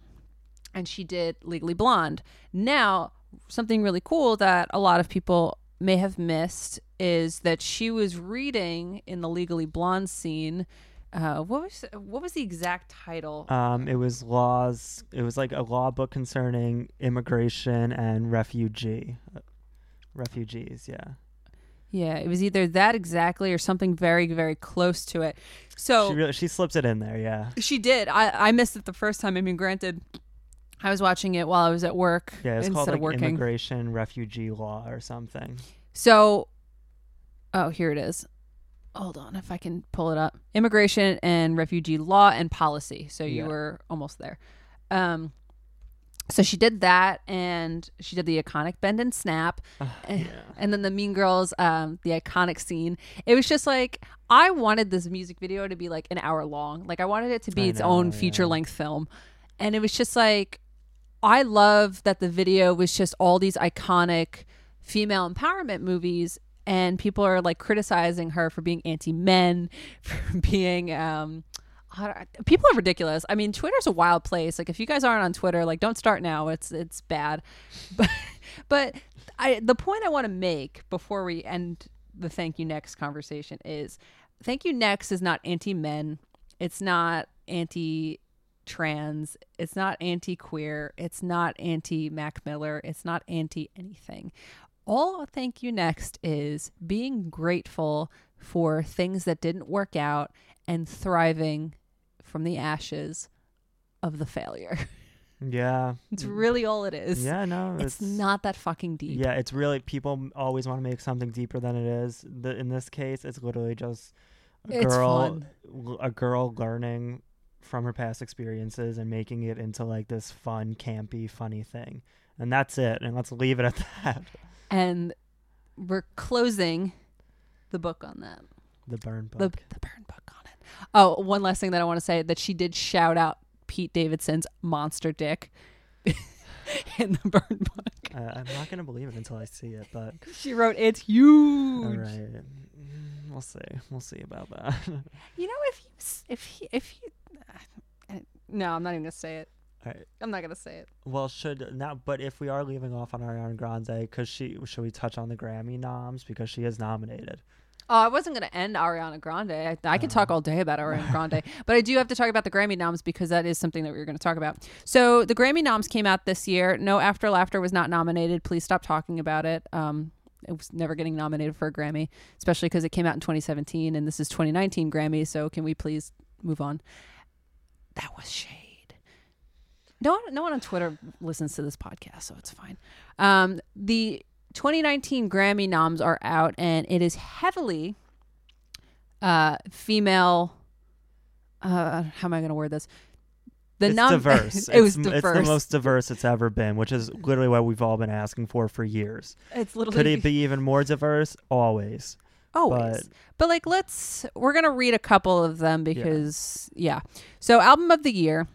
and she did Legally Blonde. Now, something really cool that a lot of people may have missed is that she was reading in the Legally Blonde scene. Uh, what was what was the exact title? Um, it was laws. It was like a law book concerning immigration and refugee, uh, refugees. Yeah. yeah, it was either that exactly or something very very close to it. So She really, she slips it in there. Yeah. She did. I, I missed it the first time. I mean, granted, I was watching it while I was at work Yeah. It's instead called of like working. immigration refugee law or something. So, oh, here it is. Hold on, if I can pull it up. Immigration and refugee law and policy. So you Yeah. were almost there. Um, so she did that, and she did the iconic bend and snap, yeah. and then the Mean Girls, um, the iconic scene. It was just like I wanted this music video to be like an hour long. Like I wanted it to be I its know, own yeah. feature length film, and it was just like I love that the video was just all these iconic female empowerment movies, and people are like criticizing her for being anti men, for being um. People are ridiculous. I mean, Twitter's a wild place. Like, if you guys aren't on Twitter, like, don't start now. It's it's bad. But but I the point I want to make before we end the thank you next conversation is thank you next is not anti men. It's not anti trans. It's not anti queer. It's not anti Mac Miller. It's not anti anything. All thank you next is being grateful for things that didn't work out and thriving from the ashes of the failure. Yeah. It's really all it is. Yeah. No. It's not that fucking deep. Yeah, it's really people always want to make something deeper than it is. The, in this case, it's literally just a It's girl, fun. a girl learning from her past experiences and making it into like this fun, campy, funny thing. And that's it. And let's leave it at that. And we're closing the book on that. The burn book. The the burn book on it. Oh, one last thing that I want to say that she did shout out Pete Davidson's monster dick in the burn book. uh, I'm not gonna believe it until I see it, but She wrote it's huge. all right, Mm, we'll see. We'll see about that. You know if you if he if he No, I'm not even going to say it. all right. I'm not going to say it. Well, should now, but if we are leaving off on Ariana Grande, because she should we touch on the Grammy noms because she is nominated. Oh, I wasn't going to end Ariana Grande. I, I could talk all day about Ariana Grande, but I do have to talk about the Grammy noms because that is something that we were going to talk about. So the Grammy noms came out this year. No After Laughter was not nominated. Please stop talking about it. Um, it was never getting nominated for a Grammy, especially because it came out in 2017 and this is 2019 Grammy. So can we please move on? That was shade. No one, no one on Twitter listens to this podcast, so it's fine. Um, the 2019 Grammy noms are out, and it is heavily uh, female. Uh, how am I going to word this? The it's nom- diverse. it was it's, m- diverse. It's the most diverse it's ever been, which is literally what we've all been asking for for years. It's literally Could it be even more diverse? Always. Always. but- But, like, let's. We're gonna read a couple of them because yeah. So, album of the year,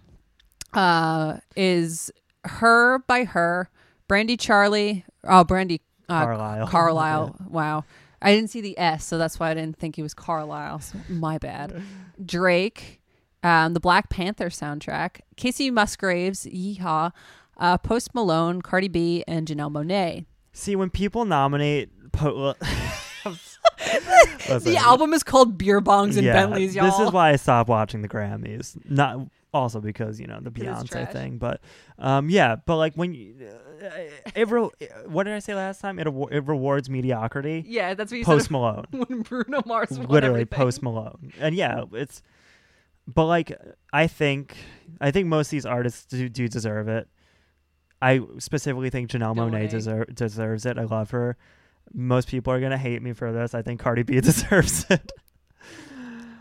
uh, is "Her" by Her, Brandi Charlie. Oh, Brandi uh, Carlile. Carlisle. Wow. I didn't see the S, so that's why I didn't think he was Carlisle. So my bad. Drake, um, the Black Panther soundtrack, Kacey Musgraves, Yeehaw, uh, Post Malone, Cardi B, and Janelle Monáe. See, when people nominate, po- Listen, The album is called Beer Bongs and yeah, Bentleys, y'all. This is why I stopped watching the Grammys. Not also because you know the Beyonce thing, but um, yeah. But like when you, uh, it re- what did I say last time? It awa- it rewards mediocrity. yeah, that's what you Post said Post Malone, when Bruno Mars won literally. Post Malone, and yeah, it's. But like, I think I think most of these artists do, do deserve it. I specifically think Janelle Monáe. Monáe deserve, deserves it. I love her. Most people are gonna hate me for this. I think Cardi B deserves it.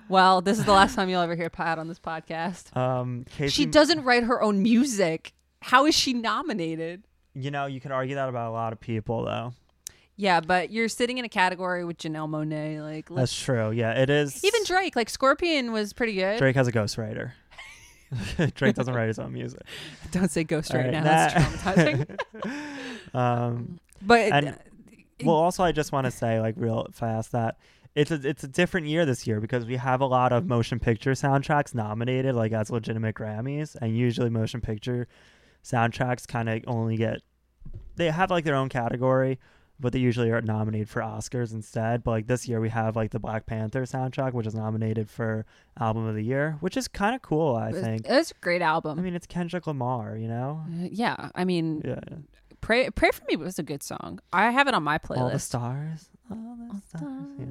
Well, this is the last time you'll ever hear Pat on this podcast. Um, Kacey, She doesn't write her own music. How is she nominated? You know, you can argue that about a lot of people, though. Yeah, but you're sitting in a category with Janelle Monáe. Like, That's true. Yeah, it is. even Drake. Like, Scorpion was pretty good. Drake has a ghostwriter. Drake doesn't write his own music. Don't say ghost right, right, now. That's traumatizing. um, but And- well, also, I just want to say, like, real fast that it's a, it's a different year this year because we have a lot of motion picture soundtracks nominated, like as legitimate Grammys, and usually motion picture soundtracks kind of only get they have like their own category, but they usually are nominated for Oscars instead. But like this year, we have like the Black Panther soundtrack, which is nominated for Album of the Year, which is kind of cool. I think. it's a great album. I mean, it's Kendrick Lamar, you know. Uh, yeah, I mean, Yeah. Pray pray for me was a good song. I have it on my playlist. All the stars. All the stars. Yeah.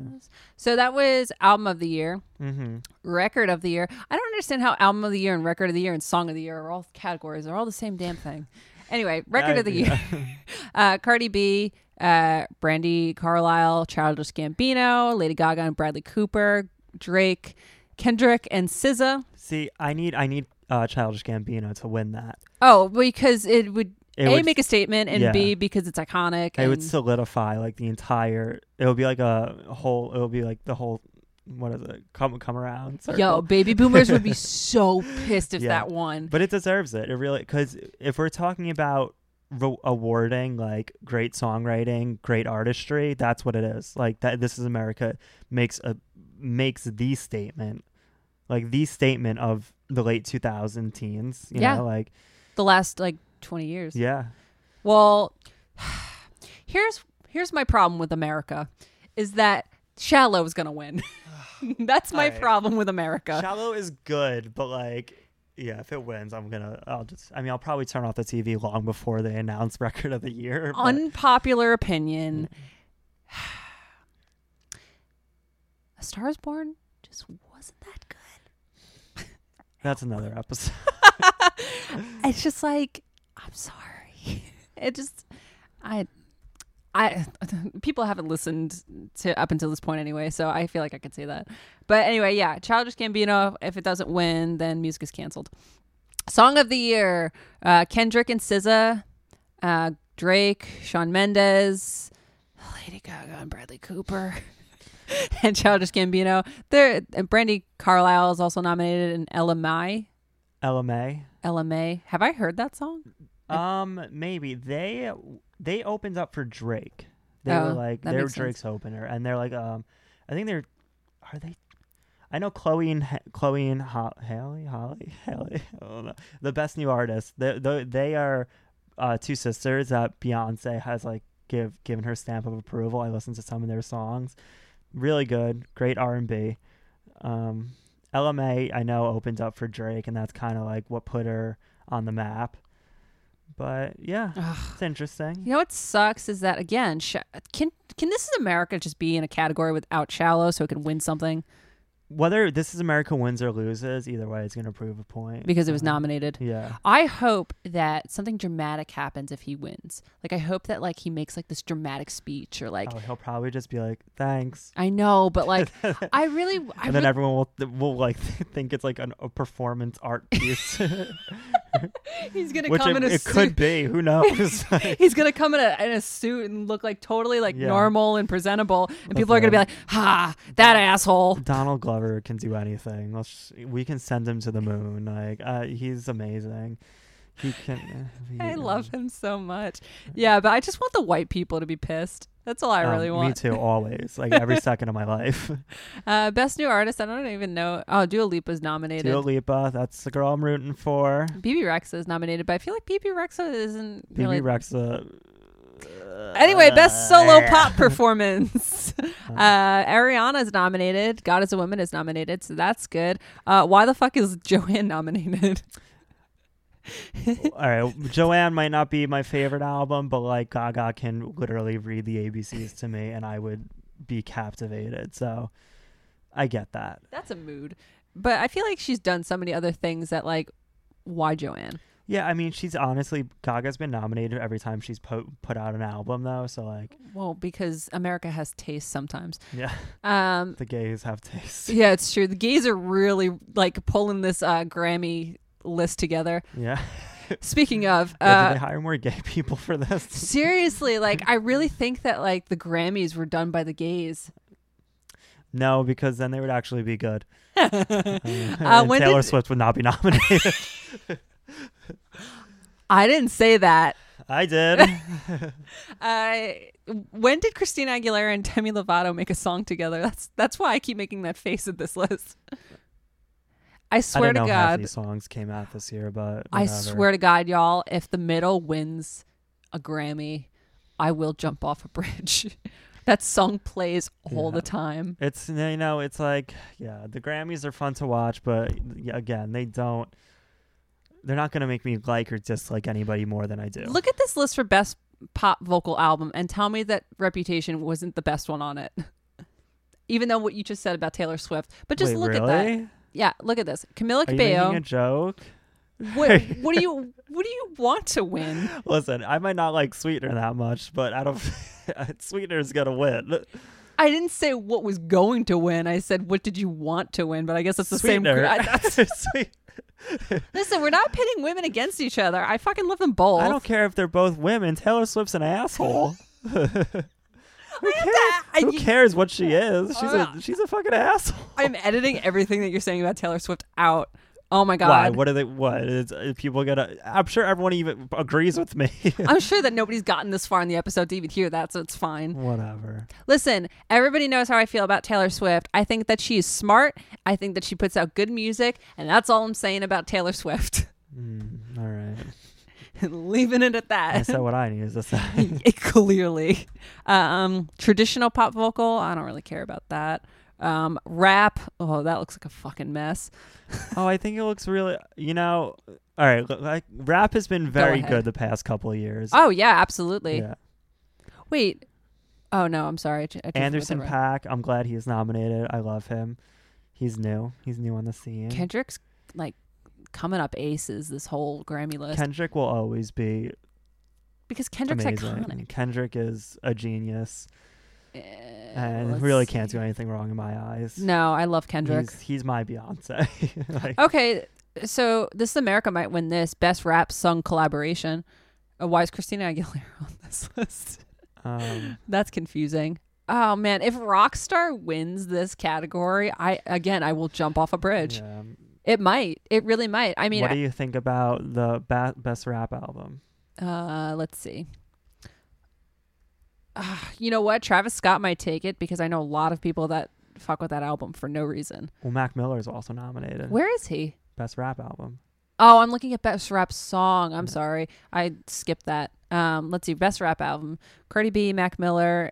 So that was album of the year, Mm-hmm. record of the year. I don't understand how album of the year and record of the year and song of the year are all categories. They're all the same damn thing. Anyway, record of the year. Uh, Cardi B, uh, Brandi Carlile, Childish Gambino, Lady Gaga and Bradley Cooper, Drake, Kendrick, and SZA. See, I need I need uh, Childish Gambino to win that. Oh, because it would It a would, make a statement and yeah. b because it's iconic. it would solidify like the entire. It would be like a whole. It would be like the whole. What is it? Come come around. Circle. Yo, baby boomers would be so pissed if Yeah. that won. But it deserves it. It really because if we're talking about re- awarding like great songwriting, great artistry, that's what it is. Like that. This is America makes a makes the statement, like the statement of the late 2000 teens. You Yeah. know, like The last like 20 years. yeah. Well, here's here's my problem with America is that Shallow is going to win. That's my right. problem with America. Shallow is good, but like, yeah, if it wins, I'm gonna. I'll just. I mean, I'll probably turn off the TV long before they announce record of the year. but- Unpopular opinion. Mm-hmm. A Star is Born just wasn't that good. that's another episode. It's just like I'm sorry. It just I I people haven't listened to up until this point anyway, so I feel like I could say that. But anyway, yeah, Childish Gambino. If it doesn't win, then music is canceled. Song of the year: uh, Kendrick and SZA, uh, Drake, Shawn Mendes, Lady Gaga, and Bradley Cooper, and Childish Gambino. There, and Brandi Carlile is also nominated, in Mai. Ella Mai. LMA. Have I heard that song? Um, maybe they they opened up for Drake. They oh, were like they're makes sense. Drake's opener, and they're like um, I think they're are they. I know Chloe and Chloe and Ho- Haley, Holly, Haley. I don't know. The best new artists. They they, they are uh, two sisters that Beyonce has like give given her stamp of approval. I listened to some of their songs, really good, great R and B. Um, Ella Mai I know opened up for Drake, and that's kind of like what put her on the map. But yeah, Ugh. it's interesting. You know what sucks is that again, sh- can can this is America just be in a category without shallow so it can win something Whether this is America wins or loses, either way, it's gonna prove a point because it was nominated. Yeah, I hope that something dramatic happens if he wins. Like I hope that like he makes like this dramatic speech or like oh, he'll probably just be like, "Thanks," I know, but like I really I and then really, everyone will will like think it's like an, a performance art piece, he's gonna which come it, in a it suit. could be. Who knows? He's gonna come in a, in a suit and look like totally like Yeah. normal and presentable, and people are gonna be like, "Ha, that asshole." Donald Glover can do anything. Let's just- we can send him to the moon. Like uh, he's amazing. He can. uh, I love him so much. Yeah, but I just want the white people to be pissed. That's all I Um, really want. Me too, always. Like every second of my life. Uh, best new artist. I don't even know. Oh, Dua Lipa's nominated. Dua Lipa, that's the girl I'm rooting for. Bebe Rexha is nominated, but I feel like Bebe Rexha isn't Bebe really. Rexha. Anyway, best solo Uh, pop performance. uh, Ariana is nominated. God is a Woman is nominated, so that's good. Uh, why the fuck is Joanne nominated? All right, Joanne might not be my favorite album, but like Gaga can literally read the ABCs to me, and I would be captivated. So, I get that. That's a mood. But I feel like she's done so many other things that like, why Joanne? Yeah, I mean, she's honestly Gaga's been nominated every time she's put put out an album though. So like, Well, because America has taste sometimes. yeah, Um, the gays have taste. yeah, it's true. The gays are really like pulling this uh, Grammy list together. Yeah. Speaking of, yeah uh, did they hire more gay people for this? seriously, like I really think that like the Grammys were done by the gays. No, because then they would actually be good. Uh, and when Taylor did- Swift would not be nominated. I didn't say that. I did. Uh, when did Christina Aguilera and Demi Lovato make a song together? That's that's why I keep making that face at this list. I I swear don't to God, these songs came out this year, but I swear to God, y'all, if the middle wins a Grammy, I will jump off a bridge. that song plays all Yeah. the time. It's you know, it's like yeah, the Grammys are fun to watch, but again, they don't. They're not gonna make me like or dislike anybody more than I do. Look at this list for best pop vocal album and tell me that Reputation wasn't the best one on it. Even though what you just said about Taylor Swift, but just Wait, look really? at that. Yeah, look at this. Camila Are you making a Cabello. joke? What, what do you what do you want to win? Listen, I might not like Sweetener that much, but I don't. Sweetener's gonna win. I didn't say what was going to win. I said what did you want to win, but I guess it's the same. Sweetener. I- that's- Sweet- listen, we're not pitting women against each other. I fucking love them both. I don't care if they're both women. Taylor Swift's an asshole. Who cares? Who cares what she is? She's Uh, a she's a fucking asshole. I'm editing everything that you're saying about Taylor Swift out. Oh my god! Why? What are they? What is are people gonna? I'm sure everyone even agrees with me. I'm sure that nobody's gotten this far in the episode to even hear that, so it's fine. Whatever. Listen, everybody knows how I feel about Taylor Swift. I think that she is smart. I think that she puts out good music, and that's all I'm saying about Taylor Swift. Mm, all right. Leaving it at that. I said what I needed to say. Clearly. Um, traditional pop vocal, I don't really care about that. Um, rap, oh, that looks like a fucking mess. oh, I think it looks really. You know. All right. Like rap has been very ahead. good the past couple of years. Oh yeah, absolutely. yeah. Wait. Oh no, I'm sorry. I j- I confused Anderson. Paak. I'm glad he's nominated. I love him. He's new. He's new on the scene. Kendrick's like coming up aces this whole Grammy list Kendrick will always be because Kendrick's amazing. iconic. Kendrick is a genius Eh, and really see. can't do anything wrong in my eyes. No, I love Kendrick. He's, he's my Beyonce. like, Okay, so this America might win this best rap sung collaboration. Uh, why is Christina Aguilera on this list? um, That's confusing. Oh man, if Rockstar wins this category, I again I will jump off a bridge. yeah. It might. It really might. I mean, what do you think about the ba- best rap album? uh, let's see. Uh, you know what? Travis Scott might take it because I know a lot of people that fuck with that album for no reason. Well, Mac Miller is also nominated. Where is he? Best rap album. Oh, I'm looking at best rap song. I'm Yeah. sorry, I skipped that. Um, let's see, best rap album: Cardi B, Mac Miller,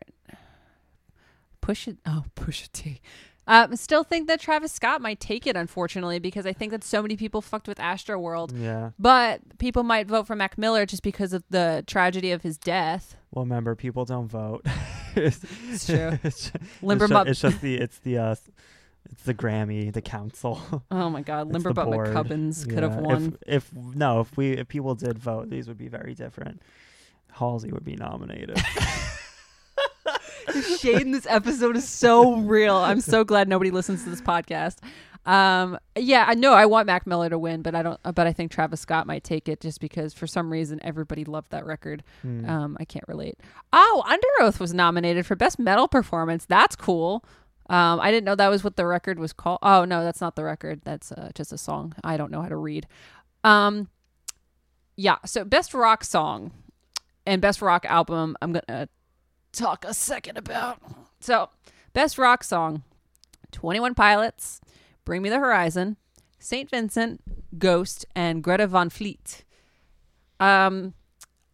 Push it. Oh, Pusha T. Um, still think that Travis Scott might take it, unfortunately, because I think that so many people fucked with Astroworld. Yeah. But people might vote for Mac Miller just because of the tragedy of his death. Well, remember, people don't vote. It's true. it's, ju- Limber it's, ju- it's just the it's the uh, it's the Grammy, the council. oh my God, It's Limber the Butt. McCubbins could have won. If, if no, if we if people did vote, these would be very different. Halsey would be nominated. the shade in this episode is so real. I'm so glad nobody listens to this podcast. Um, yeah, I know I want Mac Miller to win, but I don't. But I think Travis Scott might take it just because for some reason everybody loved that record. Hmm. Um, I can't relate. Oh, Under Oath was nominated for best metal performance. That's cool. Um, I didn't know that was what the record was called. Oh no, that's not the record. That's uh, just a song. I don't know how to read. Um, yeah. So best rock song and best rock album. I'm gonna talk a second about. So best rock song: Twenty One Pilots, "Bring Me the Horizon," Saint Vincent, "Ghost," and Greta Van Fleet. Um,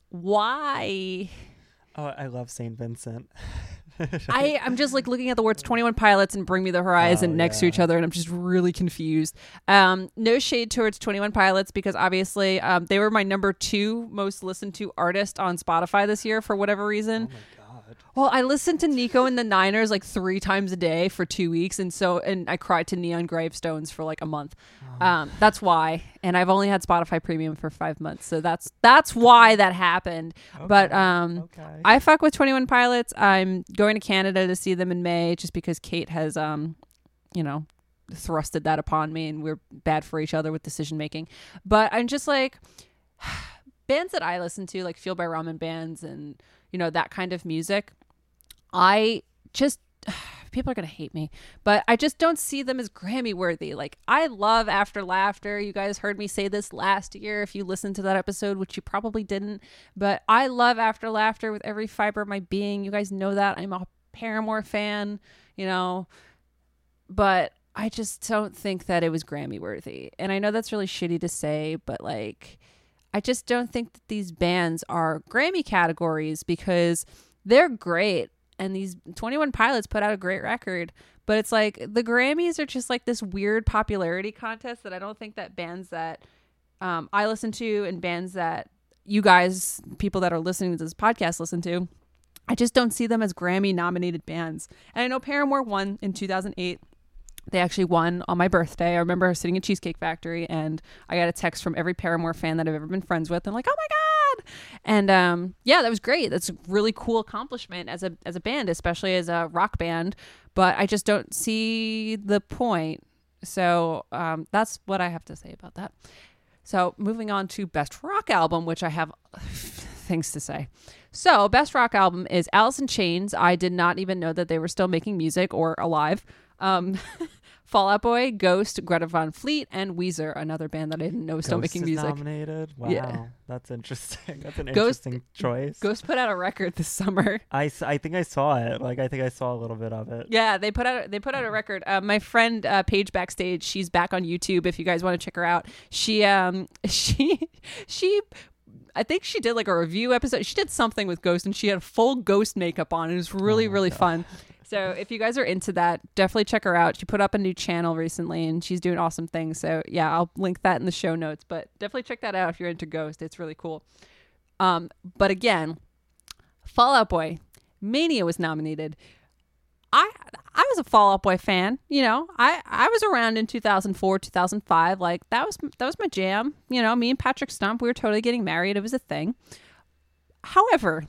why? oh, I love Saint Vincent. I I'm just like looking at the words 21 Pilots and Bring Me the Horizon Oh, next to each other and I'm just really confused. Um no shade towards 21 Pilots because obviously um they were my number 2 most listened to artist on Spotify this year for whatever oh reason. my god. Well, I listened to Nico and the Niners like three times a day for two weeks, and so and I cried to Neon Gravestones for like a month. Um, that's why, and I've only had Spotify Premium for five months, so that's that's why that happened. But um, okay. I fuck with Twenty One Pilots. I'm going to Canada to see them in May, just because Kate has um, you know, thrusted that upon me, and we're bad for each other with decision making. But I'm just like bands that I listen to, like Fueled by Ramen bands, and you know that kind of music. I just people are gonna hate me, but I just don't see them as Grammy worthy. Like I love After Laughter. You guys heard me say this last year if you listened to that episode, which you probably didn't. But I love After Laughter with every fiber of my being. You guys know that I'm a Paramore fan. You know, but I just don't think that it was Grammy worthy. And I know that's really shitty to say, but like I just don't think that these bands are Grammy categories because they're great and these 21 Pilots put out a great record, but it's like the Grammys are just like this weird popularity contest that I don't think that bands that um, I listen to and bands that you guys, people that are listening to this podcast, listen to. I just don't see them as Grammy nominated bands. And I know Paramore won in 2008 they actually won on my birthday. I remember sitting at Cheesecake Factory and I got a text from every Paramore fan that I've ever been friends with. I'm like, oh my god! And um, yeah, that was great. That's a really cool accomplishment as a as a band, especially as a rock band. But I just don't see the point. So um, that's what I have to say about that. So moving on to best rock album, which I have things to say. So best rock album is Alice in Chains. I did not even know that they were still making music or alive. Um, Fall Out Boy, Ghost, Greta Van Fleet, and Weezer, another band that I didn't know was still Ghost making is music. Nominated. Wow, Yeah. that's interesting. That's an Ghost- interesting choice. Ghost put out a record this summer. I, I think I saw it. Like I think I saw a little bit of it. Yeah, they put out they put out a record. Uh, my friend uh, Paige backstage, she's back on YouTube. If you guys want to check her out, she um she she. I think she did like a review episode. She did something with Ghost, and she had full Ghost makeup on. It was really, Oh really God. fun. So if you guys are into that, definitely check her out. She put up a new channel recently, and she's doing awesome things. So yeah, I'll link that in the show notes. But definitely check that out if you're into Ghost. It's really cool. Um, but again, Fall Out Boy, Mania was nominated. I I was a Fall Out Boy fan. You know, I I was around in 2004, 2005. Like that was that was my jam. You know, me and Patrick Stump, we were totally getting married. It was a thing. However,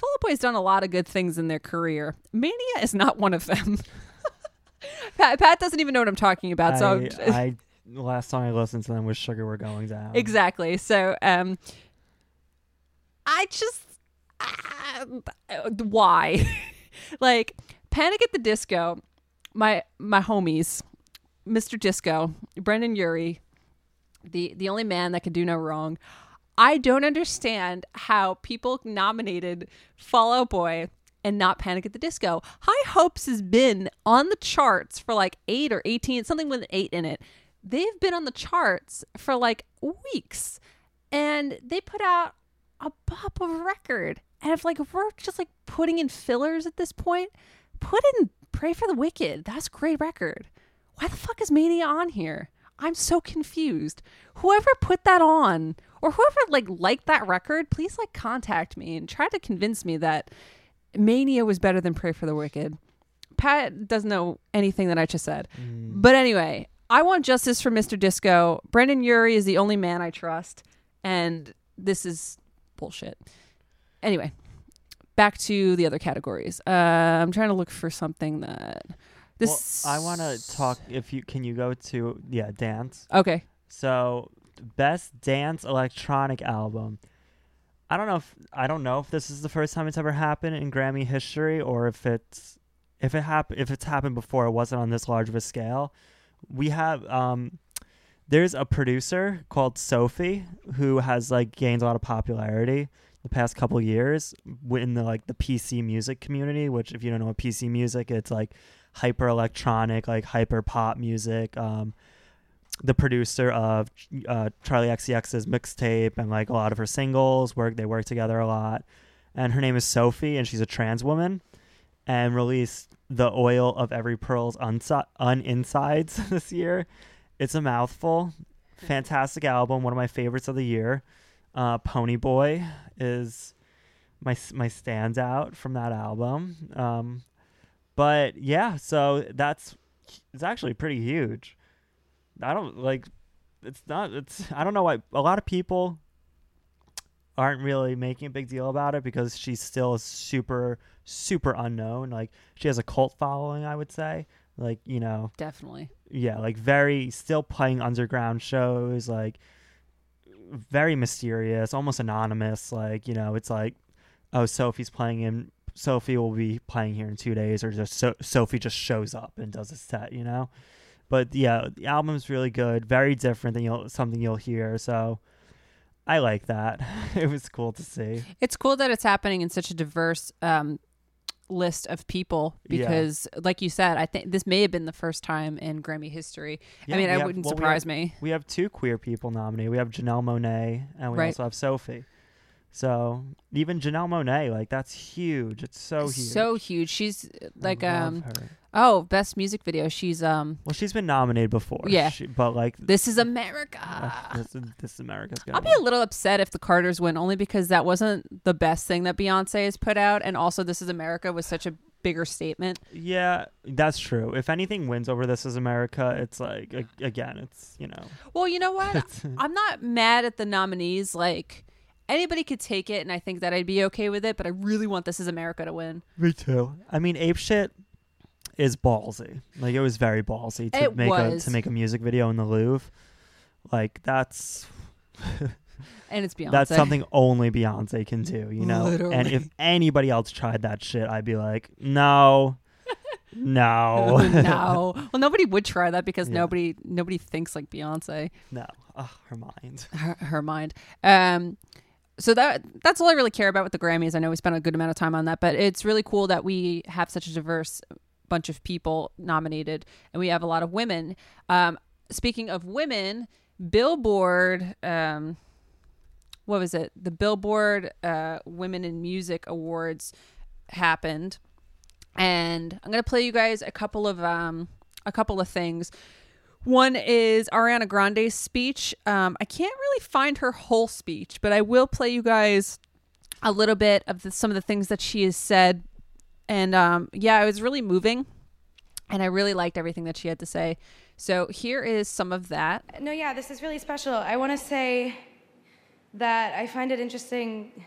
Fall Out done a lot of good things in their career. Mania is not one of them. Pat, Pat doesn't even know what I'm talking about. So I, I last song I listened to them was "Sugar We're Going Down." exactly. So um, I just uh, why like Panic at the Disco, my my homies, Mr. Disco, Brendon Urie, the the only man that could do no wrong. I don't understand how people nominated Fall Out Boy and not Panic at the Disco. High Hopes has been on the charts for like eight or eighteen, something with an eight in it. They've been on the charts for like weeks, and they put out a pop of record. And if like if we're just like putting in fillers at this point, put in Pray for the Wicked. That's a great record. Why the fuck is Mania on here? I'm so confused. Whoever put that on or whoever like liked that record, please like contact me and try to convince me that Mania was better than Pray for the Wicked. Pat doesn't know anything that I just said. Mm. But anyway, I want justice for Mr. Disco. Brendon Urie is the only man I trust, and this is bullshit. Anyway, back to the other categories. Uh, I'm trying to look for something that this. Well, I want to talk. If you can, you go to yeah, dance. Okay. So, best dance electronic album. I don't know if I don't know if this is the first time it's ever happened in Grammy history, or if it's if it hap- if it's happened before, it wasn't on this large of a scale. We have um, there's a producer called Sophie who has like gained a lot of popularity the past couple years in the like the PC music community. Which, if you don't know what PC music, it's like hyper electronic, like hyper pop music. Um, the producer of uh, Charli XCX's mixtape and like a lot of her singles. Work they work together a lot, and her name is Sophie, and she's a trans woman, and released the oil of every pearl's unsi- uninsides this year. It's a mouthful. Fantastic album, one of my favorites of the year. Uh, Ponyboy is my my standout from that album. Um, but yeah, so that's it's actually pretty huge. I don't like it's not it's I don't know why a lot of people aren't really making a big deal about it because she's still super super unknown. Like she has a cult following, I would say. Like, you know, Definitely. yeah, like very still playing underground shows, like very mysterious, almost anonymous. Like, you know, it's like, oh, Sophie's playing in Sophie will be playing here in two days, or just so- Sophie just shows up and does a set, you know. But yeah, the album's really good, very different than you'll something you'll hear. So I like that. it was cool to see. It's cool that it's happening in such a diverse um, list of people Yeah. because, like you said, I think this may have been the first time in Grammy history. Yeah, I mean, we it have- wouldn't well, we surprise have- me. We have two queer people nominated. We have Janelle Monáe and we Right. also have Sophie. So even Janelle Monáe, like that's huge. It's so huge. So huge. She's like um her. oh, best music video. She's um Well, she's been nominated before. Yeah. she, but like This is America. uh, this, is- this is America's gonna. I'll be win. a little upset if the Carters win, only because that wasn't the best thing that Beyonce has put out, and also This Is America was such a bigger statement. Yeah, that's true. If anything wins over This Is America, it's like a- again, it's you know. Well, you know what? I'm not mad at the nominees. Like anybody could take it, and I think that I'd be okay with it. But I really want This Is America to win. me too. I mean, ape shit is ballsy. Like it was very ballsy to It make was. a to make a music video in the Louvre. Like that's And it's Beyonce. that's something only Beyonce can do, you know. And Literally. if anybody else tried that shit, I'd be like, no, no, no. Well, nobody would try that because Yeah. nobody nobody thinks like Beyonce. no. Ugh, her mind. Her, her mind. Um. So that that's all I really care about with the Grammys. I know we spent a good amount of time on that, but it's really cool that we have such a diverse bunch of people nominated, and we have a lot of women. Um, speaking of women, Billboard. Um, what was it? The Billboard uh, Women in Music Awards happened, and I'm gonna play you guys a couple of um, a couple of things. One is Ariana Grande's speech. Um, I can't really find her whole speech, but I will play you guys a little bit of the, some of the things that she has said. And um, yeah, it was really moving, and I really liked everything that she had to say. So here is some of that. No, yeah, this is really special. I want to say that I find it interesting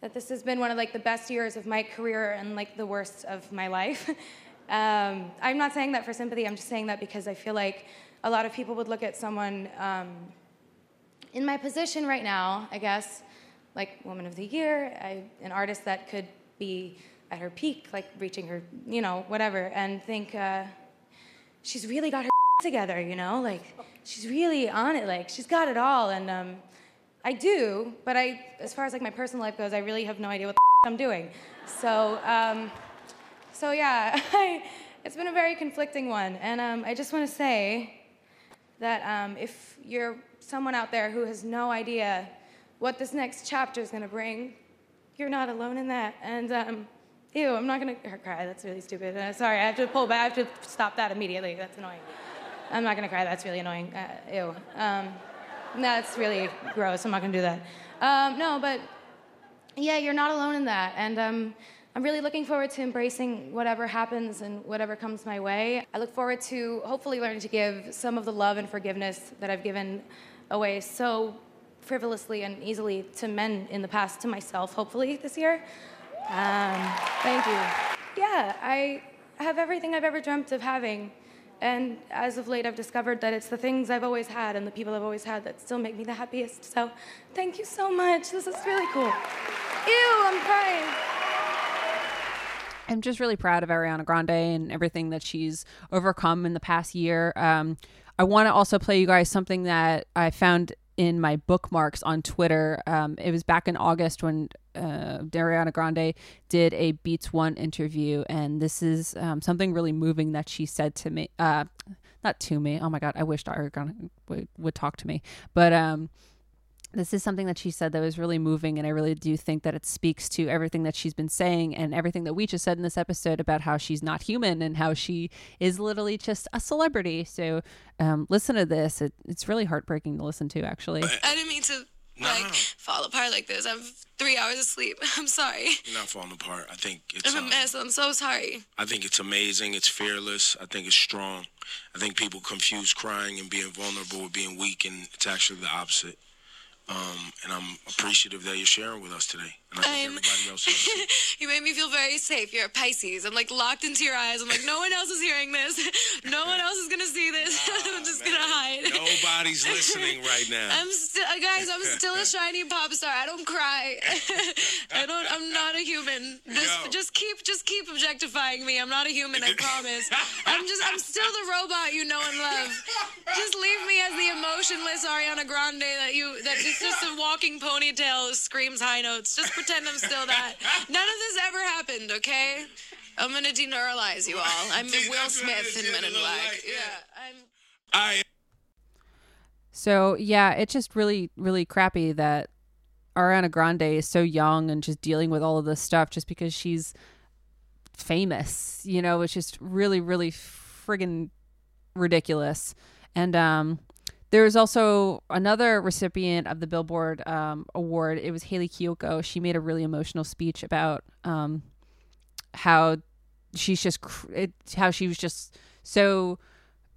that this has been one of like the best years of my career and like the worst of my life. um, I'm not saying that for sympathy. I'm just saying that because I feel like a lot of people would look at someone um, in my position right now, I guess, like Woman of the Year, I, an artist that could be at her peak, like reaching her, you know, whatever, and think. Uh, she's really got her together, you know? Like, she's really on it. Like, she's got it all. And um, I do, but I, as far as like my personal life goes, I really have no idea what the I'm doing. So, um, so yeah, it's been a very conflicting one. And um, I just want to say that um, if you're someone out there who has no idea what this next chapter is going to bring, you're not alone in that. And um, ew, I'm not going to cry. That's really stupid. Uh, sorry, I have to pull back. I have to stop that immediately. That's annoying. I'm not going to cry. That's really annoying. Uh, ew. Um, that's really gross. I'm not going to do that. Um, no, but yeah, you're not alone in that. And um, I'm really looking forward to embracing whatever happens and whatever comes my way. I look forward to hopefully learning to give some of the love and forgiveness that I've given away so frivolously and easily to men in the past, to myself, hopefully this year. Um, thank you. Yeah, I have everything I've ever dreamt of having. And as of late, I've discovered that it's the things I've always had and the people I've always had that still make me the happiest. So thank you so much. This is really cool. Ew, I'm crying. I'm just really proud of Ariana Grande and everything that she's overcome in the past year. Um, I want to also play you guys something that I found in my bookmarks on Twitter. Um, it was back in August when uh, Ariana Grande did a Beats One interview, and this is um, something really moving that she said to me. Uh, not to me. Oh my God, I wished Ariana would, would talk to me, but um, this is something that she said that was really moving and i really do think that it speaks to everything that she's been saying and everything that we just said in this episode about how she's not human and how she is literally just a celebrity so um, listen to this it, it's really heartbreaking to listen to actually I didn't mean to like fall apart like this. I have three hours of sleep. I'm sorry. You're not falling apart. I think it's. I'm a um, mess. I'm so sorry. I think it's amazing. It's fearless. I think it's strong. I think people confuse crying and being vulnerable with being weak, and it's actually the opposite. Um, and I'm appreciative that you're sharing with us today. And I think I'm- everybody else is. too. You made me feel very safe. You're a Pisces. I'm like locked into your eyes. I'm like, no one else is hearing this. No one else is gonna see this. I'm just gonna hide. Nobody's listening right now. I'm still, uh, guys. I'm still a shiny pop star. I don't cry. I don't. I'm not a human. Just, just keep, just keep objectifying me. I'm not a human. I promise. I'm just. I'm still the robot you know and love. Just leave me as the emotionless Ariana Grande that you. That it's just a walking ponytail screams high notes. Just pretend I'm still that. None of this ever happened. Okay. I'm gonna deneuralize you all. I'm See, Will that's what it Smith is. in Men in Black. light, yeah. Yeah. I'm. I So yeah, it's just really, really crappy that Ariana Grande is so young and just dealing with all of this stuff just because she's famous. You know, it's just really, really friggin' ridiculous. And um, there was also another recipient of the Billboard um, award. It was Hayley Kiyoko. She made a really emotional speech about um, how she's just cr- it, how she was just so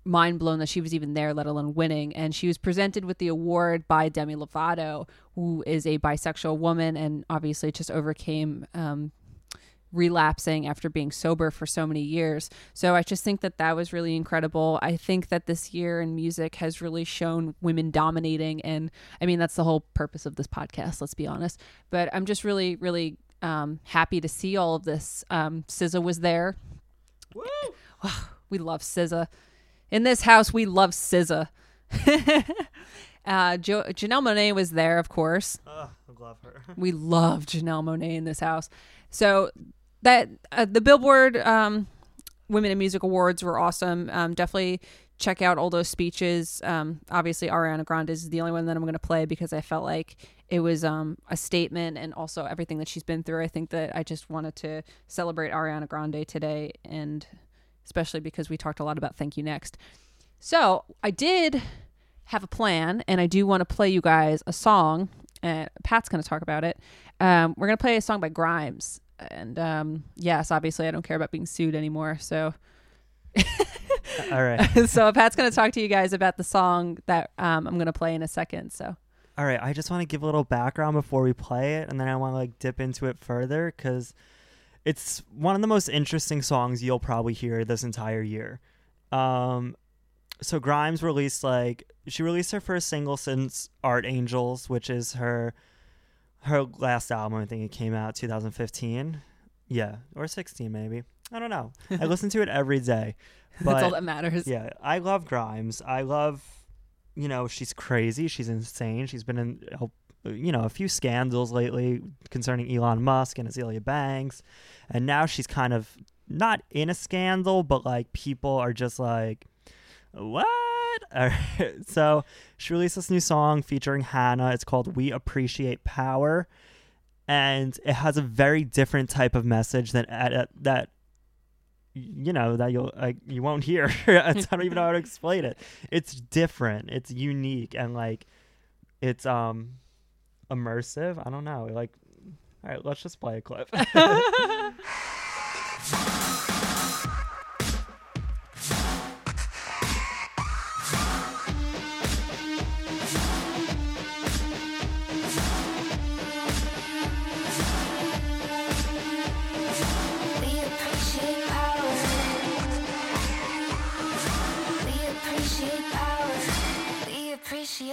mind blown that she was even there, let alone winning. And she was presented with the award by Demi Lovato, who is a bisexual woman and obviously just overcame um, relapsing after being sober for so many years. So I just think that that was really incredible. I think that this year in music has really shown women dominating. And I mean, that's the whole purpose of this podcast, let's be honest. But I'm just really, really um, happy to see all of this. Um, SZA was there. Woo! we love SZA. In this house, we love SZA. uh, jo- Janelle Monáe was there, of course. Ugh, I love her. We love Janelle Monáe in this house. So that uh, the Billboard um, Women in Music Awards were awesome. Um, definitely check out all those speeches. Um, obviously, Ariana Grande is the only one that I'm going to play because I felt like it was um, a statement and also everything that she's been through. I think that I just wanted to celebrate Ariana Grande today, and especially because we talked a lot about Thank You Next. So I did have a plan, and I do want to play you guys a song. And Pat's going to talk about it. Um, we're going to play a song by Grimes. And um, yes, obviously, I don't care about being sued anymore. So, All right. so Pat's going to talk to you guys about the song that um, I'm going to play in a second. So, All right, I just want to give a little background before we play it, and then I want to like dip into it further because it's one of the most interesting songs you'll probably hear this entire year. Um, so Grimes released like she released her first single since Art Angels, which is her her last album. I think it came out 2015, yeah, or 16 maybe. I don't know. I listen to it every day. that's all that matters. yeah, I love Grimes. I love, you know, she's crazy. She's insane. She's been in, uh, you know, a few scandals lately concerning Elon Musk and Azealia Banks, and now she's kind of not in a scandal, but like people are just like, what? So she released this new song featuring HANA. It's called "We Appreciate Power." And it has a very different type of message that that, that you know that you'll like you won't hear. I don't even know how to explain it. It's different. It's unique and like it's um immersive. I don't know. Like all right let's just play a clip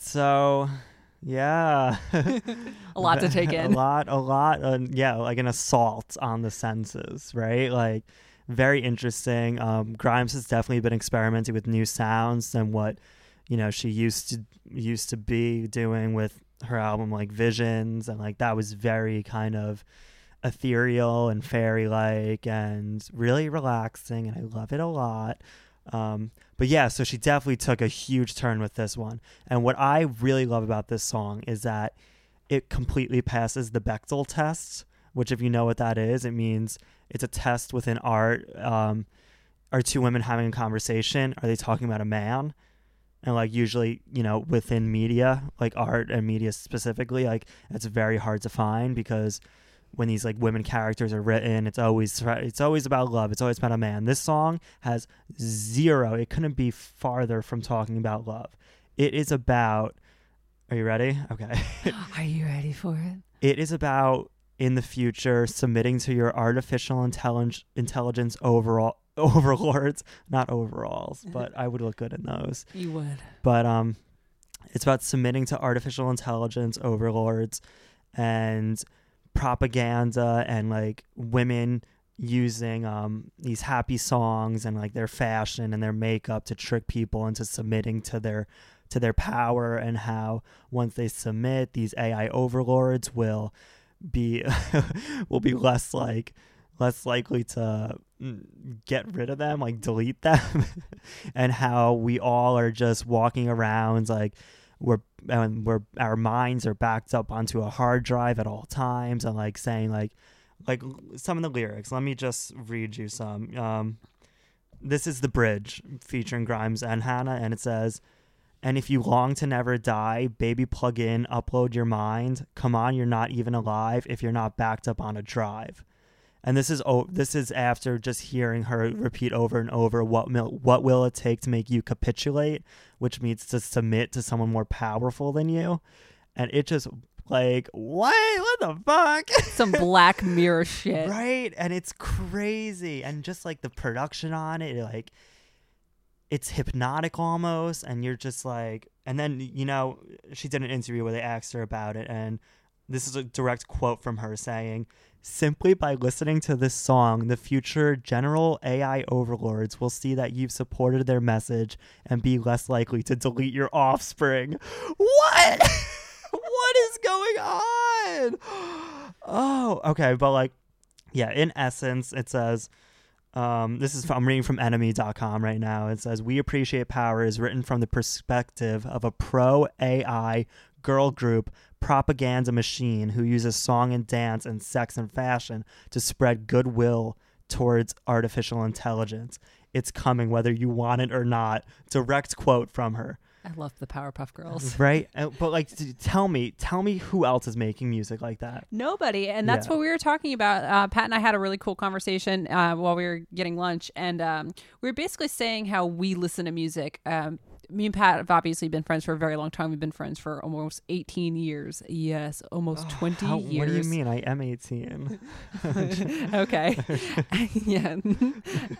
So, yeah. A lot to take in. a lot, a lot. Uh, yeah, like an assault on the senses, right? Like, very interesting. Um, Grimes has definitely been experimenting with new sounds than what, you know, she used to used to be doing with her album like Visions, and like that was very kind of ethereal and fairy like and really relaxing, and I love it a lot. Um, but yeah, so she definitely took a huge turn with this one. And what I really love about this song is that it completely passes the Bechdel test, which, if you know what that is, it means it's a test within art. Um, are two women having a conversation? Are they talking about a man? And like usually, you know, within media, like art and media specifically, like it's very hard to find because when these like women characters are written, it's always it's always about love. It's always about a man. This song has zero. It couldn't be farther from talking about love. It is about. Are you ready? Okay. Are you ready for it? it is about in the future submitting to your artificial intelligence intelligence overall overlords, not overalls, but I would look good in those. You would. But um, it's about submitting to artificial intelligence overlords and propaganda and like women using um these happy songs and like their fashion and their makeup to trick people into submitting to their to their power and how once they submit these AI overlords will be will be less like less likely to mm, get rid of them like delete them. And how we all are just walking around like we're and we're our minds are backed up onto a hard drive at all times and like saying like like some of the lyrics let me just read you some um this is the bridge featuring grimes and HANA and it says and if you long to never die, baby, plug in, upload your mind. Come on, you're not even alive if you're not backed up on a drive. And this is oh, this is after just hearing her repeat over and over what mil- what will it take to make you capitulate, which means to submit to someone more powerful than you. And it just like what what the fuck? Some Black Mirror shit. right? And it's crazy. And just like the production on it like it's hypnotic almost. And you're just like and then you know she did an interview where they asked her about it. And this is a direct quote from her saying simply by listening to this song the future general ai overlords will see that you've supported their message and be less likely to delete your offspring. What? What is going on? Oh okay but like yeah in essence it says um, this is I'm reading from NME.com right now. It says we appreciate power is written from the perspective of a pro AI girl group propaganda machine who uses song and dance and sex and fashion to spread goodwill towards artificial intelligence. It's coming whether you want it or not. Direct quote from her. I love the Powerpuff Girls. Right? Uh, But like tell me, tell me who else is making music like that? Nobody, and that's Yeah. what we were talking about. Uh, Pat and I had a really cool conversation uh, while we were getting lunch, and um, we were basically saying how we listen to music. Um, me and Pat have obviously been friends for a very long time. We've been friends for almost 18 years. Yes, almost 20 How- years. What do you mean? I am 18. okay. yeah.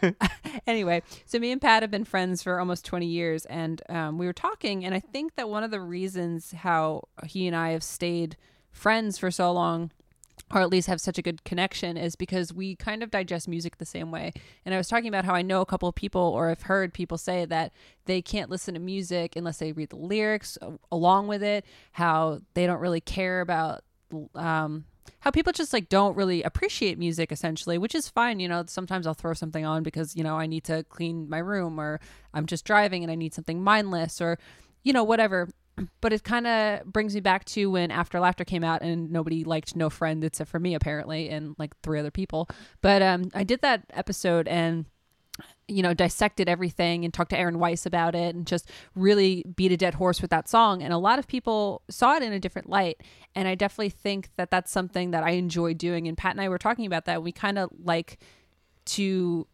anyway, so me and Pat have been friends for almost 20 years, and um, we were talking, and I think that one of the reasons how he and I have stayed friends for so long. Or at least have such a good connection is because we kind of digest music the same way. And I was talking about how I know a couple of people, or I've heard people say that they can't listen to music unless they read the lyrics along with it. How they don't really care about um, how people just like don't really appreciate music essentially which is fine you know sometimes i'll throw something on because you know i need to clean my room or i'm just driving and i need something mindless or you know whatever but it kind of brings me back to when after laughter came out and nobody liked no friend except for me apparently and like three other people but um i did that episode and you know, dissected everything and talked to Aaron Weiss about it and just really beat a dead horse with that song. And a lot of people saw it in a different light. And I definitely think that that's something that I enjoy doing. And Pat and I were talking about that. We kind of like to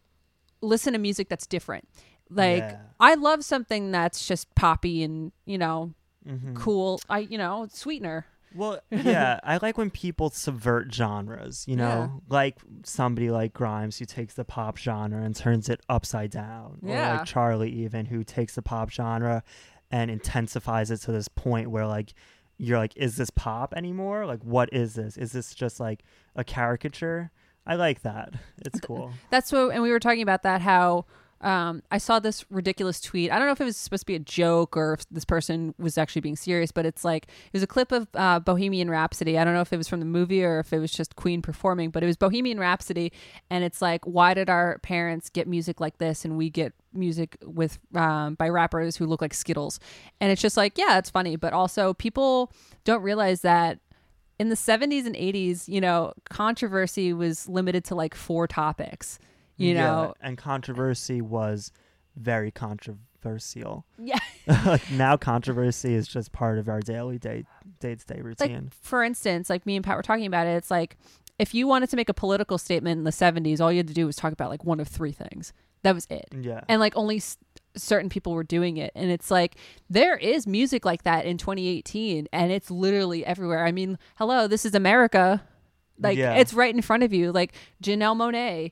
listen to music that's different. Like, Yeah. I love something that's just poppy and, you know, Mm-hmm. cool. I, you know, sweetener. Well, yeah, I like when people subvert genres, you know, Yeah. like somebody like Grimes who takes the pop genre and turns it upside down. Or Yeah. like Charli even who takes the pop genre and intensifies it to this point where like you're like is this pop anymore like what is this is this just like a caricature i like that it's cool That's what, and we were talking about that how um, I saw this ridiculous tweet. I don't know if it was supposed to be a joke or if this person was actually being serious, but it's like it was a clip of uh, Bohemian Rhapsody. I don't know if it was from the movie or if it was just Queen performing, but it was Bohemian Rhapsody, and it's like, why did our parents get music like this and we get music with um, by rappers who look like Skittles? And it's just like, yeah, it's funny, but also people don't realize that in the 70s and 80s, you know, controversy was limited to like four topics. You Yeah, know, and controversy was very controversial yeah. like now controversy is just part of our daily day day to day like routine for instance, like me and Pat were talking about it, it's like if you wanted to make a political statement in the 70s, all you had to do was talk about like one of three things. That was it. yeah And like only s- certain people were doing it. And it's like there is music like that in 2018 and it's literally everywhere. I mean, hello, this is America. Like Yeah. it's right in front of you. Like Janelle Monáe,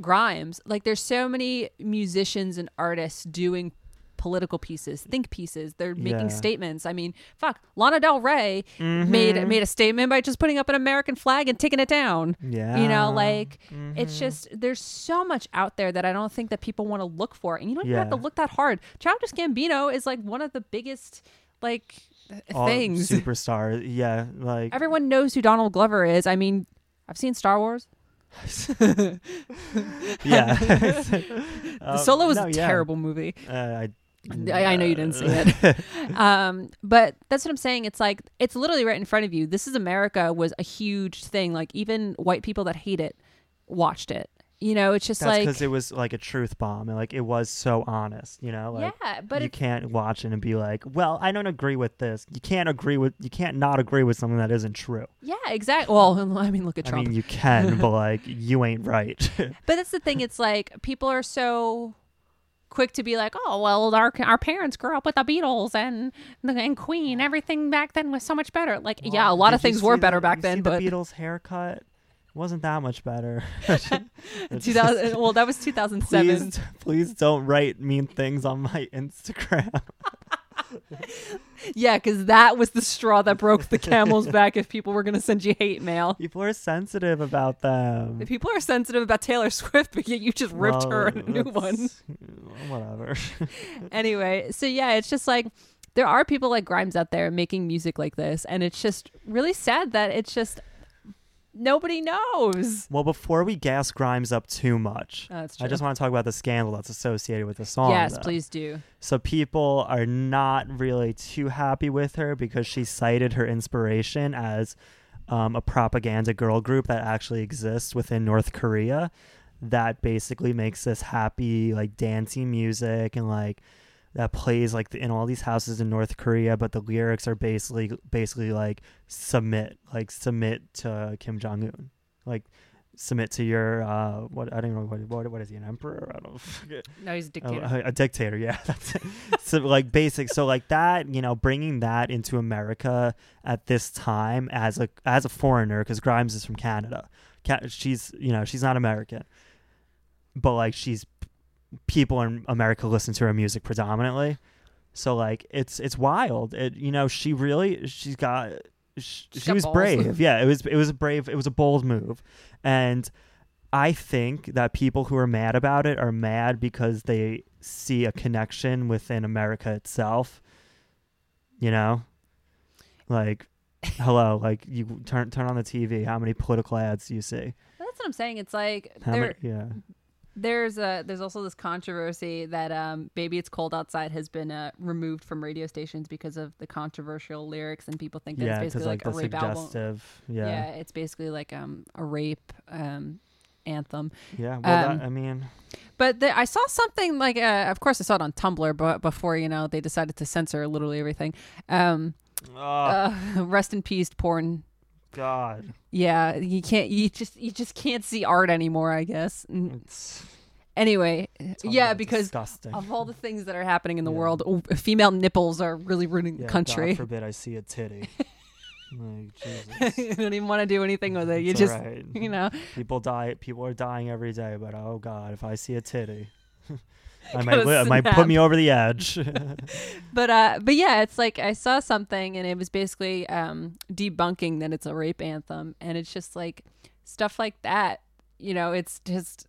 Grimes. Like there's so many musicians and artists doing political pieces, think pieces. They're making Yeah. statements. I mean, fuck, Lana Del Rey Mm-hmm. made made a statement by just putting up an American flag and taking it down. yeah You know, like it's Mm-hmm. just there's so much out there that I don't think that people want to look for, and you don't even have to look that hard. Childish Gambino is like one of the biggest like all things. superstar yeah like Everyone knows who Donald Glover is. I mean, I've seen Star Wars. yeah The Um, Solo was no, a yeah. terrible movie. uh, I, I, I know you didn't see it. um, but that's what I'm saying. It's like it's literally right in front of you. This is America was a huge thing. Like even white people that hate it watched it. You know, it's just that's like because it was like a truth bomb and like it was so honest you know like yeah, but you can't watch it and be like well i don't agree with this you can't agree with you can't not agree with something that isn't true yeah, exactly. Well, I mean, look at Trump. i mean you can but like you ain't right But that's the thing. It's like people are so quick to be like, oh well, our our parents grew up with the Beatles and and Queen. Everything back then was so much better. Like, yeah, a lot of things were better the- back then, but the beatles haircut wasn't that much better 2000. Well, that was 2007. please, please don't write mean things on my Instagram. Yeah, because that was the straw that broke the camel's back. If people were gonna send you hate mail, People are sensitive about them. if people are sensitive about Taylor Swift, but yet you just ripped Well, her a new one. Whatever. anyway, so yeah, it's just like there are people like Grimes out there making music like this, and it's just really sad that it's just nobody knows. well, before we gas Grimes up too much, Oh, I just want to talk about the scandal that's associated with the song. yes, though. please do. So people are not really too happy with her because she cited her inspiration as um, a propaganda girl group that actually exists within North Korea that basically makes this happy like dancing music and like that plays like in all these houses in North Korea but the lyrics are basically basically like submit like submit to Kim Jong Un like submit to your uh what I don't know what what, what is he an emperor? I don't forget. No, he's a Oh, dictator. a, a dictator yeah. That's it. so like basic so like that you know bringing that into america at this time as a as a foreigner because grimes is from canada. Ca- she's you know she's not american. But like she's people in america listen to her music predominantly so like it's it's wild it you know she really she's got she, She's she got was balls. brave yeah it was it was a brave it was a bold move and I think that people who are mad about it are mad because they see a connection within America itself. You know? Like hello, like you turn turn on the TV, how many political ads do you see? That's what I'm saying. It's like How there, many, yeah. There's a there's also this controversy that um, "Baby It's Cold Outside" has been uh, removed from radio stations because of the controversial lyrics, and people think that Yeah, it's basically like, like, the a rape album. Yeah. yeah. it's basically like um, a rape um, anthem. Yeah. Well Um, that, I mean But the, I saw something like, uh, of course, I saw it on Tumblr, but before you know, they decided to censor literally everything. Um, uh, rest in peace, porn. God. Yeah, you can't. You just you just can't see art anymore. I guess. It's, Anyway, yeah, because disgusting. of all the things that are happening in the Yeah. world, female nipples are really ruining yeah, the country. God forbid I see a titty. like Jesus. you don't even want to do anything with it. You It's just, alright. you know, People die. People are dying every day, but oh god, if I see a titty, I might, li- it might put me over the edge. But uh, but yeah, it's like I saw something and it was basically um debunking that it's a rape anthem, and it's just like stuff like that. You know, it's just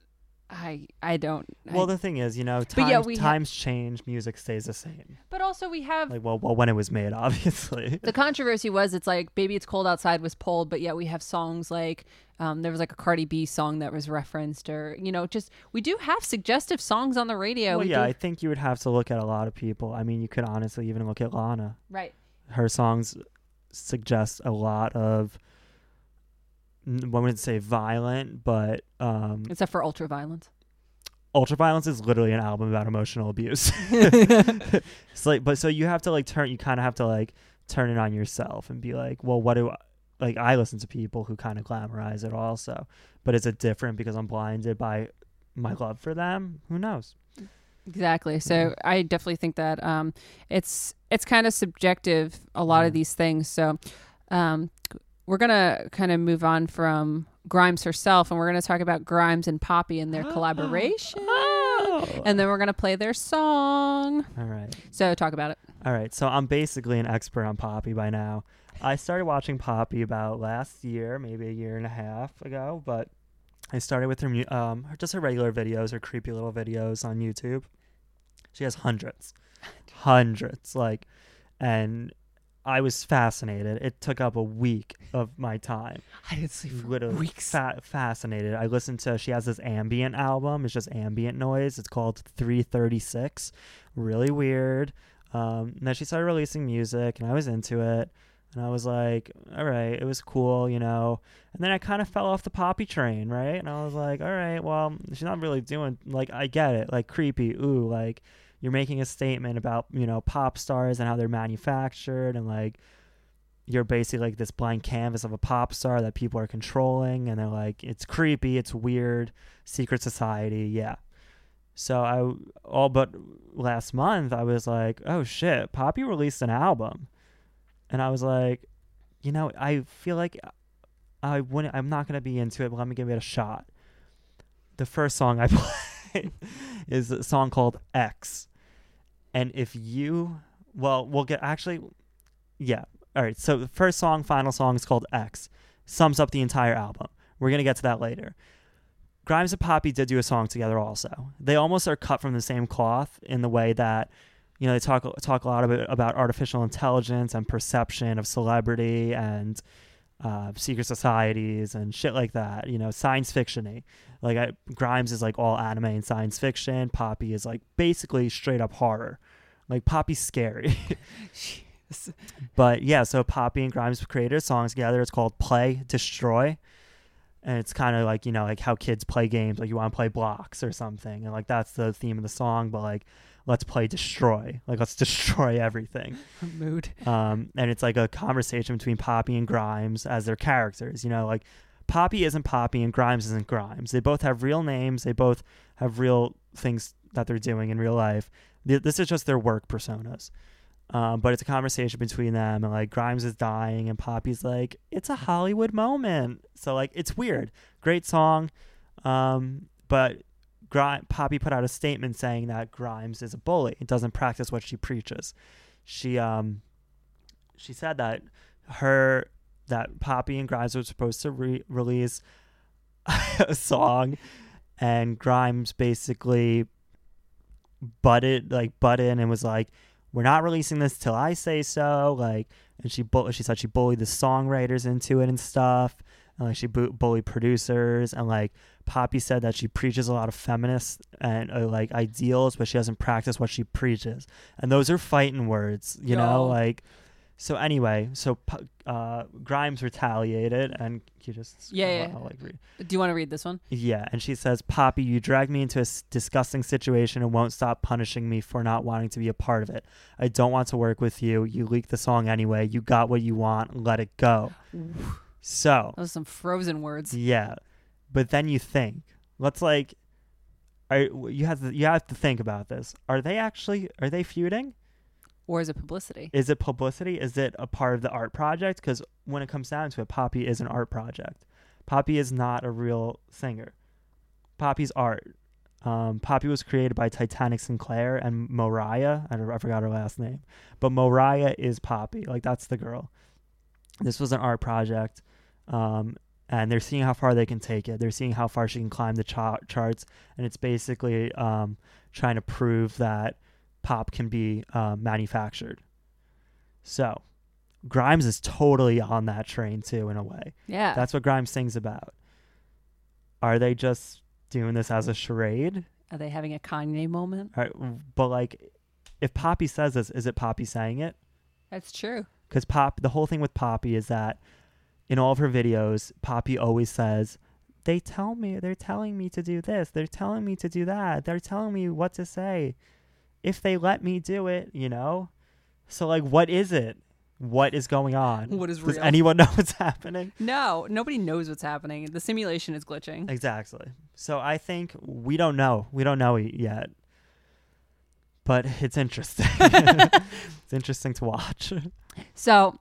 I I don't. well, I, the thing is, you know, But yeah, times, ha- change, music stays the same. but also we have Like, well, well, when it was made, obviously. the controversy was it's like baby it's cold outside was pulled but yet we have songs like um, there was like a cardi b song that was referenced or you know just we do have suggestive songs on the radio well, we yeah, do, I think you would have to look at a lot of people. I mean, you could honestly even look at Lana. right Her songs suggest a lot of, I wouldn't say violent, but um, except for ultra violence Ultraviolence is literally an album about emotional abuse. it's like, but so you have to like turn, you kind of have to like turn it on yourself and be like, well, what do I, like I listen to people who kind of glamorize it also, but is it different because I'm blinded by my love for them? Who knows? exactly so i definitely think that um, it's it's kind of subjective a lot of these things so um, we're gonna kind of move on from grimes herself and we're gonna talk about grimes and poppy and their collaboration and then we're gonna play their song All right. so talk about it All right, so I'm basically an expert on Poppy by now. I started watching Poppy about last year, maybe a year and a half ago, but I started with her, um, just her regular videos, her creepy little videos on YouTube. She has hundreds, hundreds, like, and I was fascinated. It took up a week of my time. i didn't sleep for Literally weeks fa- fascinated. I listened to. She has this ambient album. It's just ambient noise. It's called 336. Really weird. Um, and then she started releasing music, and I was into it. And I was like, all right, it was cool, you know. And then I kind of fell off the poppy train, right? And I was like, all right, well, she's not really doing like I get it, like creepy, ooh, like you're making a statement about you know pop stars and how they're manufactured, and like you're basically like this blank canvas of a pop star that people are controlling, and they're like, it's creepy, it's weird, secret society, yeah. So I all but last month I was like, oh shit, Poppy released an album, and I was like, you know, I feel like I wouldn't, I'm not gonna be into it, but let me give it a shot. The first song I played is a song called X, and if you, well, we'll get actually, yeah, all right. So the first song, final song is called X, sums up the entire album. We're gonna get to that later. Grimes and Poppy did do a song together also. They almost are cut from the same cloth in the way that you know they talk talk a lot about about artificial intelligence and perception of celebrity and uh, secret societies and shit like that. You know, science fictiony. Like I, Grimes is like all anime and science fiction. Poppy is like basically straight up horror. Like Poppy's scary. but yeah, so Poppy and Grimes created a song together. It's called Play Destroy and it's kind of like you know like how kids play games like you want to play blocks or something and like that's the theme of the song but like let's play destroy. Like let's destroy everything. Mood. Um and it's like a conversation between poppy and grimes as their characters you know like poppy isn't poppy and grimes isn't grimes. They both have real names. They both have real things that they're doing in real life. This is just their work personas. Um, but it's a conversation between them, and like Grimes is dying, and Poppy's like, "It's a Hollywood moment." So like, it's weird. Great song, um, but Gri- Poppy put out a statement saying that Grimes is a bully. It doesn't practice what she preaches. She um, she said that her that Poppy and Grimes were supposed to re- release a song, and Grimes basically butted like butt in and was like we're not releasing this till I say so. Like, and she bu- she said she bullied the songwriters into it and stuff, and like she bu- bullied producers, and like Poppy said that she preaches a lot of feminist and uh, like ideals, but she doesn't practice what she preaches, and those are fighting words, you know, like. So anyway, so uh, Grimes retaliated, and you just Yeah, I'll- yeah. I'll, like, read. do you want to read this one Yeah, and she says, Poppy, you dragged me into a s- disgusting situation and won't stop punishing me for not wanting to be a part of it. I don't want to work with you. You leaked the song anyway. You got what you want. Let it go. So, those are some frozen words yeah. But then you think, let's like, are, you have to, you have to think about this. Are they actually, are they feuding? or is it publicity Is it publicity? Is it a part of the art project? Because when it comes down to it, Poppy is an art project. Poppy is not a real singer. Poppy's art. Um, Poppy was created by Titanic Sinclair and Moriah. I, I forgot her last name, but Moriah is Poppy. Like that's the girl. This was an art project, um, and they're seeing how far they can take it. They're seeing how far she can climb the cha- charts, and it's basically um, trying to prove that pop can be uh, manufactured. So, Grimes is totally on that train too, in a way. Yeah. That's what Grimes sings about. Are they just doing this as a charade? Are they having a Kanye moment? All right, but like, if Poppy says this, is it Poppy saying it? That's true. Because Pop, the whole thing with Poppy is that in all of her videos, Poppy always says, "They tell me, they're telling me to do this, they're telling me to do that, they're telling me what to say. If they let me do it, you know." So like, what is it? What is going on? What is Does real? anyone know what's happening? No, nobody knows what's happening. The simulation is glitching. Exactly. So I think we don't know. We don't know yet. But it's interesting. it's interesting to watch. So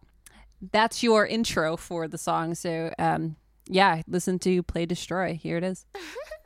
that's your intro for the song. So um yeah, listen to Play Destroy. Here it is.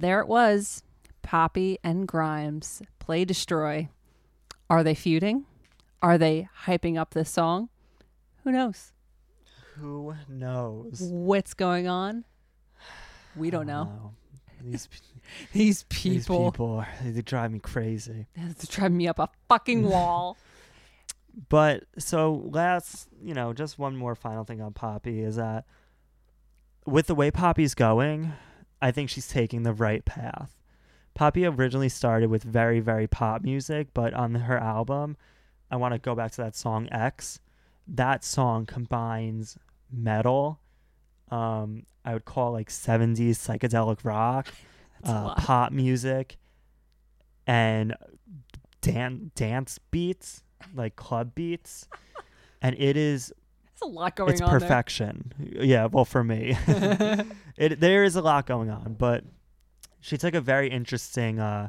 there it was. Poppy and Grimes play destroy. Are they feuding? Are they hyping up this song? Who knows? Who knows? What's going on? We don't I know. These, These these people, people are, they drive me crazy. It's drive me up a fucking wall. But so last, you know, just one more final thing on Poppy is that with the way Poppy's going, I think she's taking the right path. Poppy originally started with very, very pop music, but on her album, I want to go back to that song X. That song combines metal um, I would call like 70s psychedelic rock, uh, pop music, and dan- dance beats, like club beats. and it is There's a lot going it's on there. perfection. Yeah, well for me. it there is a lot going on, but she took a very interesting uh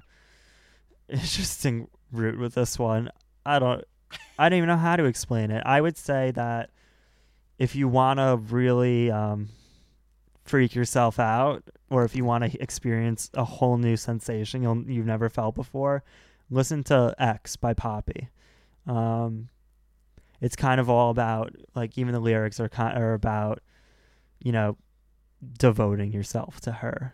interesting route with this one. I don't I don't even know how to explain it. I would say that if you want to really um freak yourself out or if you want to experience a whole new sensation you'll, you've never felt before, listen to X by Poppy. Um it's kind of all about like even the lyrics are kind are about you know devoting yourself to her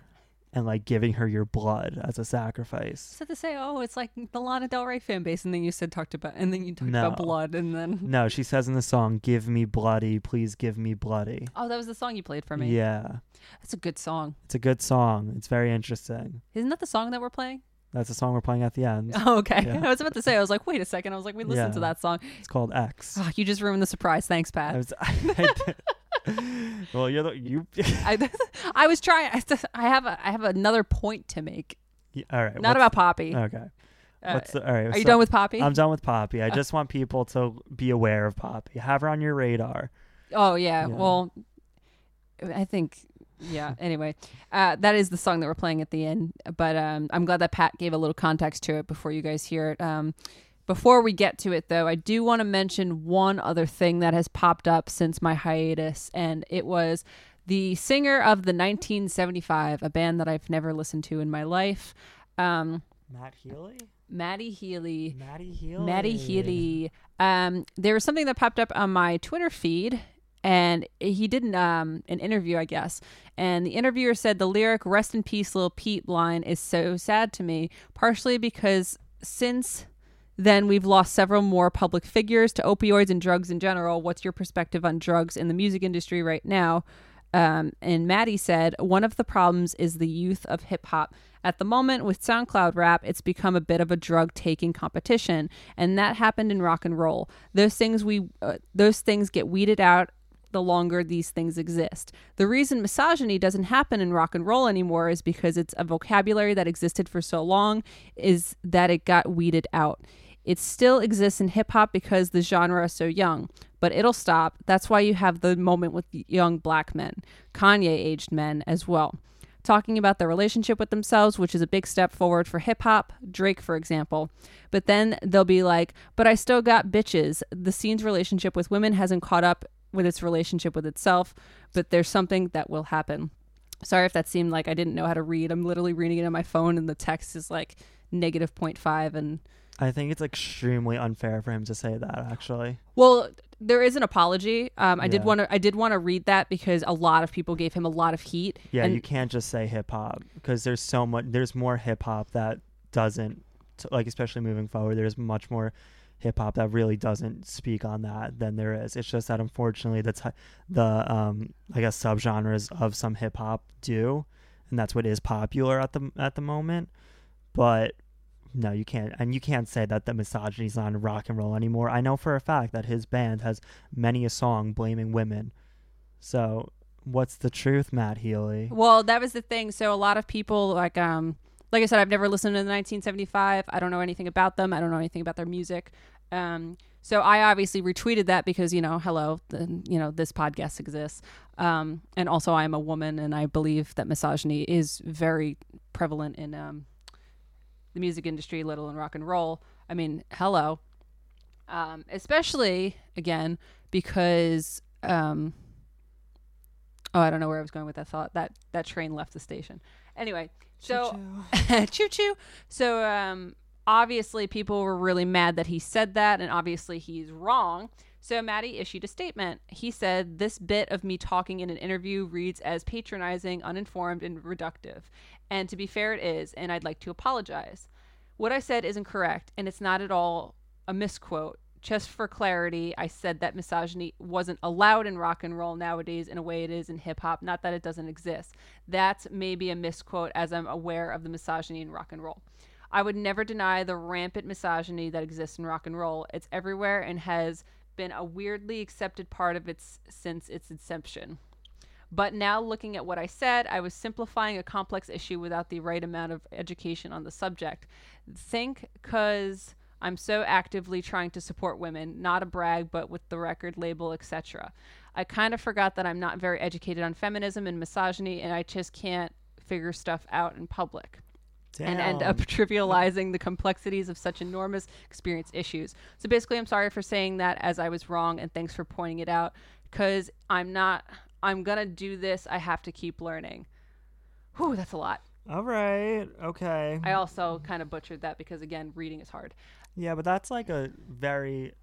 and like giving her your blood as a sacrifice. So to say, oh, it's like the Lana Del Rey fan base, and then you said talked about, and then you talked No. about blood, and then No, she says in the song, "Give me bloody, please give me bloody." oh, that was the song you played for me. Yeah, that's a good song. it's a good song. It's very interesting. Isn't that the song that we're playing? That's the song we're playing at the end. Oh, okay. Yeah. I was about to say, I was like, wait a second. I was like, we listened to that song. It's called X. Oh, you just ruined the surprise. Thanks, I Pat. was, I did- well, you're the you. I, I was trying. I, I have a, I have another point to make. all right. Not about Poppy. Okay. Uh, What's the, all right. are you so- done with Poppy? I'm done with Poppy. I just want people to be aware of Poppy. Have her on your radar. Oh yeah. Yeah. Well, I think yeah. Anyway, uh, that is the song that we're playing at the end. But um, I'm glad that Pat gave a little context to it before you guys hear it. Um, before we get to it, though, I do want to mention one other thing that has popped up since my hiatus, and it was the singer of the 1975, a band that I've never listened to in my life, um, Matt Healy. Matty Healy. Matty Healy. Matty Healy. Um, there was something that popped up on my Twitter feed, and he did an, um, an interview, I guess. And the interviewer said the lyric "Rest in peace, Lil Peep" line is so sad to me, partially because since then we've lost several more public figures to opioids and drugs in general. What's your perspective on drugs in the music industry right now? Um, and Matty said, one of the problems is the youth of hip hop. At the moment, with SoundCloud rap, it's become a bit of a drug taking competition, and that happened in rock and roll. Those things we, uh, those things get weeded out the longer these things exist. The reason misogyny doesn't happen in rock and roll anymore is because it's a vocabulary that existed for so long, is that it got weeded out. It still exists in hip hop because the genre is so young, but it'll stop. That's why you have the moment with young black men, Kanye aged men as well, talking about their relationship with themselves, which is a big step forward for hip hop, Drake, for example. But then they'll be like, but I still got bitches. The scene's relationship with women hasn't caught up with its relationship with itself, but there's something that will happen. Sorry if that seemed like I didn't know how to read. I'm literally reading it on my phone, and the text is like negative 0.5 and I think it's extremely unfair for him to say that. Actually, Well, there is an apology. Um, I did want to. I did want to read that because a lot of people gave him a lot of heat. yeah, and you can't just say hip hop because there's so much. There's more hip hop that doesn't like, especially moving forward. There's much more hip hop that really doesn't speak on that than there is. It's just that unfortunately the t- the um I guess subgenres of some hip hop do, and that's what is popular at the at the moment. But no, you can't, and you can't say that the misogyny's not in rock and roll anymore. I know for a fact that his band has many a song blaming women. So what's the truth, Matt Healy? Well, that was the thing. So a lot of people like um like I said, I've never listened to the 1975. I don't know anything about them. I don't know anything about their music. Um, so I obviously retweeted that because you know, hello, the, you know, this podcast exists. Um, and also I am a woman, and I believe that misogyny is very prevalent in um, the music industry, let alone rock and roll. I mean, hello. Um, especially again because um, oh, I don't know where I was going with that thought. That that train left the station. Anyway, so choo choo. So um, obviously people were really mad that he said that, and obviously he's wrong. So Matty issued a statement. He said, "This bit of me talking in an interview reads as patronizing, uninformed, and reductive. And to be fair, it is, and I'd like to apologize. What I said isn't correct, and it's not at all a misquote. Just for clarity, I said that misogyny wasn't allowed in rock and roll nowadays in a way it is in hip hop. Not that it doesn't exist. That's maybe a misquote, as I'm aware of the misogyny in rock and roll. I would never deny the rampant misogyny that exists in rock and roll. It's everywhere and has been a weirdly accepted part of its since its inception. But now looking at what I said, I was simplifying a complex issue without the right amount of education on the subject. Think because I'm so actively trying to support women, not a brag, but with the record label, etc. I kind of forgot that I'm not very educated on feminism and misogyny, and I just can't figure stuff out in public and end up trivializing the complexities of such enormous experience issues. So basically, I'm sorry for saying that as I was wrong, and thanks for pointing it out because I'm not, I'm gonna do this. I have to keep learning. Whew, that's a lot. All right. Okay. I also kind of butchered that because, again, reading is hard. Yeah, but that's like a very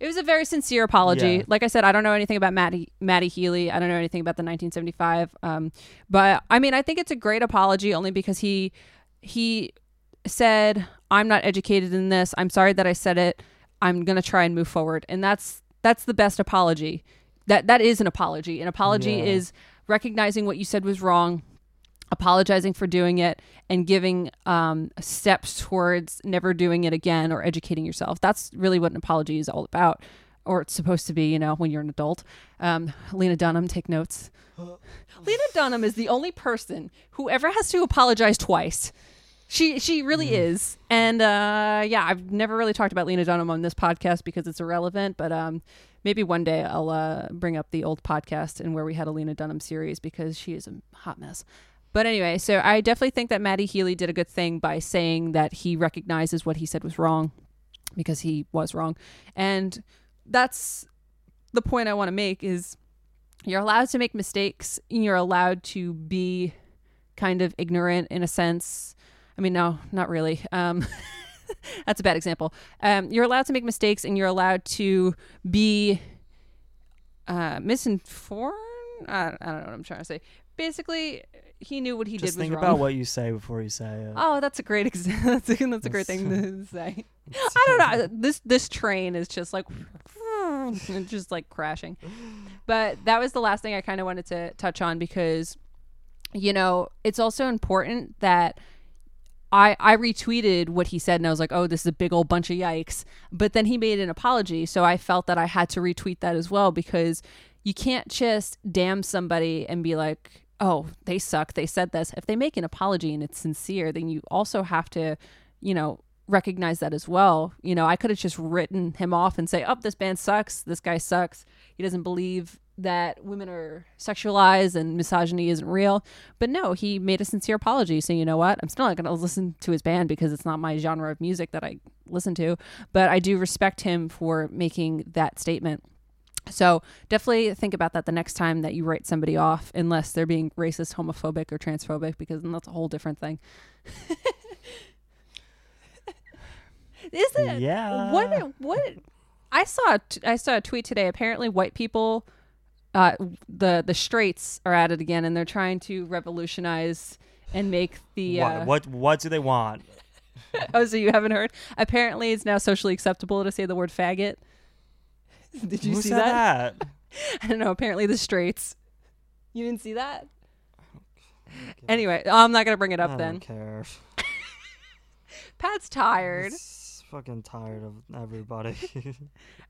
It was a very sincere apology. Yeah. Like I said, I don't know anything about Matty Matty Healy. I don't know anything about the 1975. Um, but I mean, I think it's a great apology only because he he said, "I'm not educated in this. I'm sorry that I said it. I'm gonna try and move forward." And that's that's the best apology. That that is an apology. An apology Yeah. is recognizing what you said was wrong, apologizing for doing it, and giving um, steps towards never doing it again or educating yourself. That's really what an apology is all about, or it's supposed to be. You know, when you're an adult. Um, Lena Dunham, take notes. Lena Dunham is the only person who ever has to apologize twice. She she really is, and uh, yeah, I've never really talked about Lena Dunham on this podcast because it's irrelevant. But um, maybe one day I'll uh, bring up the old podcast and where we had a Lena Dunham series because she is a hot mess. But anyway, so I definitely think that Matty Healy did a good thing by saying that he recognizes what he said was wrong because he was wrong, and that's the point I want to make is you're allowed to make mistakes and you're allowed to be kind of ignorant in a sense. I mean no not really. Um that's a bad example. Um you're allowed to make mistakes and you're allowed to be uh misinformed? I, I don't know what i'm trying to say basically he knew what he just did was think wrong about what you say before you say it. Oh, that's a great example. that's, a, that's a great thing to say. I don't know. This this train is just like just like crashing. But that was the last thing I kind of wanted to touch on because you know, it's also important that I I retweeted what he said and I was like, "Oh, this is a big old bunch of yikes." But then he made an apology, so I felt that I had to retweet that as well because you can't just damn somebody and be like, "Oh, they suck. They said this." If they make an apology and it's sincere, then you also have to, you know, recognize that as well. You know, I could have just written him off and say, "Oh, this band sucks. This guy sucks. He doesn't believe that women are sexualized and misogyny isn't real." But no, he made a sincere apology. So you know what? I'm still not going to listen to his band because it's not my genre of music that I listen to. But I do respect him for making that statement. So definitely think about that the next time that you write somebody off, unless they're being racist, homophobic, or transphobic, because then that's a whole different thing. Is it? Yeah. What? What? I saw. a t- I saw a tweet today. Apparently, white people, uh, the the straights are at it again, and they're trying to revolutionize and make the. Uh, what, what what do they want? oh, so you haven't heard? Apparently, it's now socially acceptable to say the word faggot. Did you Who see that? that? I don't know. Apparently, the Straights. You didn't see that? Anyway, I'm not gonna bring it I up don't then. care. Pat's tired. Fucking tired of everybody.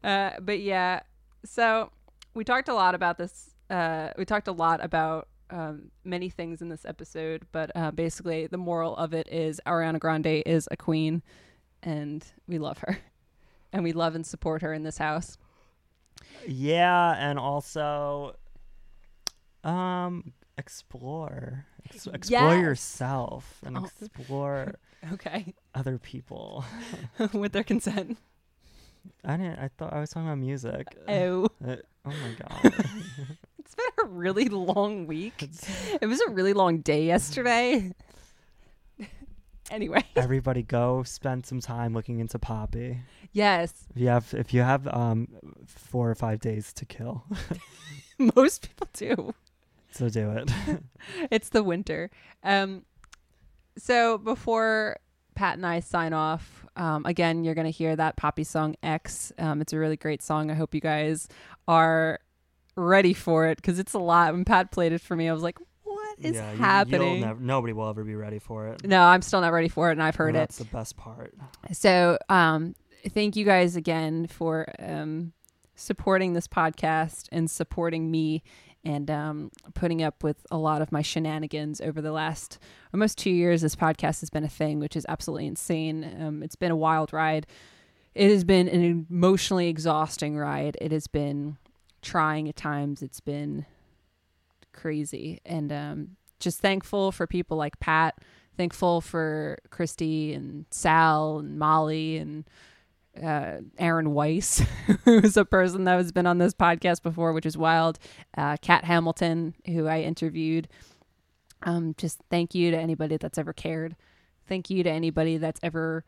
Uh, but yeah, so we talked a lot about this. Uh, we talked a lot about um, many things in this episode, but uh, basically, the moral of it is Ariana Grande is a queen, and we love her, and we love and support her in this house. Yeah, and also, um, explore, Ex- explore Yes. yourself, and Oh. explore Okay, other people. with their consent. I didn't. I thought I was talking about music. Oh, Uh, oh my god. it's been a really long week. It was a really long day yesterday. Anyway, Everybody, go spend some time looking into Poppy. yes, If you have, if you have, um, four or five days to kill, most people do. so do it. it's the winter. Um, so before Pat and I sign off, um, again, you're going to hear that Poppy song X. Um, it's a really great song. I hope you guys are ready for it because it's a lot. When Pat played it for me, I was like, is yeah, happening? Never, nobody will ever be ready for it. no, I'm still not ready for it, and I've heard And it. That's the best part. So, um, thank you guys again for um, supporting this podcast and supporting me and um, putting up with a lot of my shenanigans over the last almost two years. This podcast has been a thing, which is absolutely insane. Um, it's been a wild ride. It has been an emotionally exhausting ride. It has been trying at times. It's been crazy, and um, just thankful for people like Pat. Thankful for Christy and Sal and Molly and uh, Aaron Weiss, who's a person that has been on this podcast before, which is wild. Uh, Kat Hamilton, who I interviewed. Um, just thank you to anybody that's ever cared. Thank you to anybody that's ever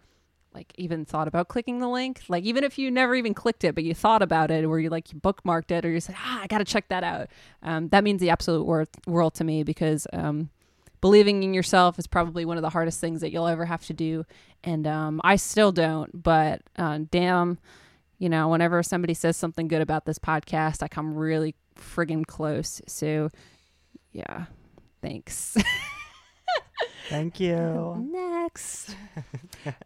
like even thought about clicking the link. Like even if you never even clicked it, but you thought about it, or you like you bookmarked it, or you said, ah, I gotta check that out. Um, that means the absolute worth, world to me because um, believing in yourself is probably one of the hardest things that you'll ever have to do. And um, I still don't, but uh, damn, you know, whenever somebody says something good about this podcast, I come really friggin' close. So, yeah, thanks. Thank you. Next.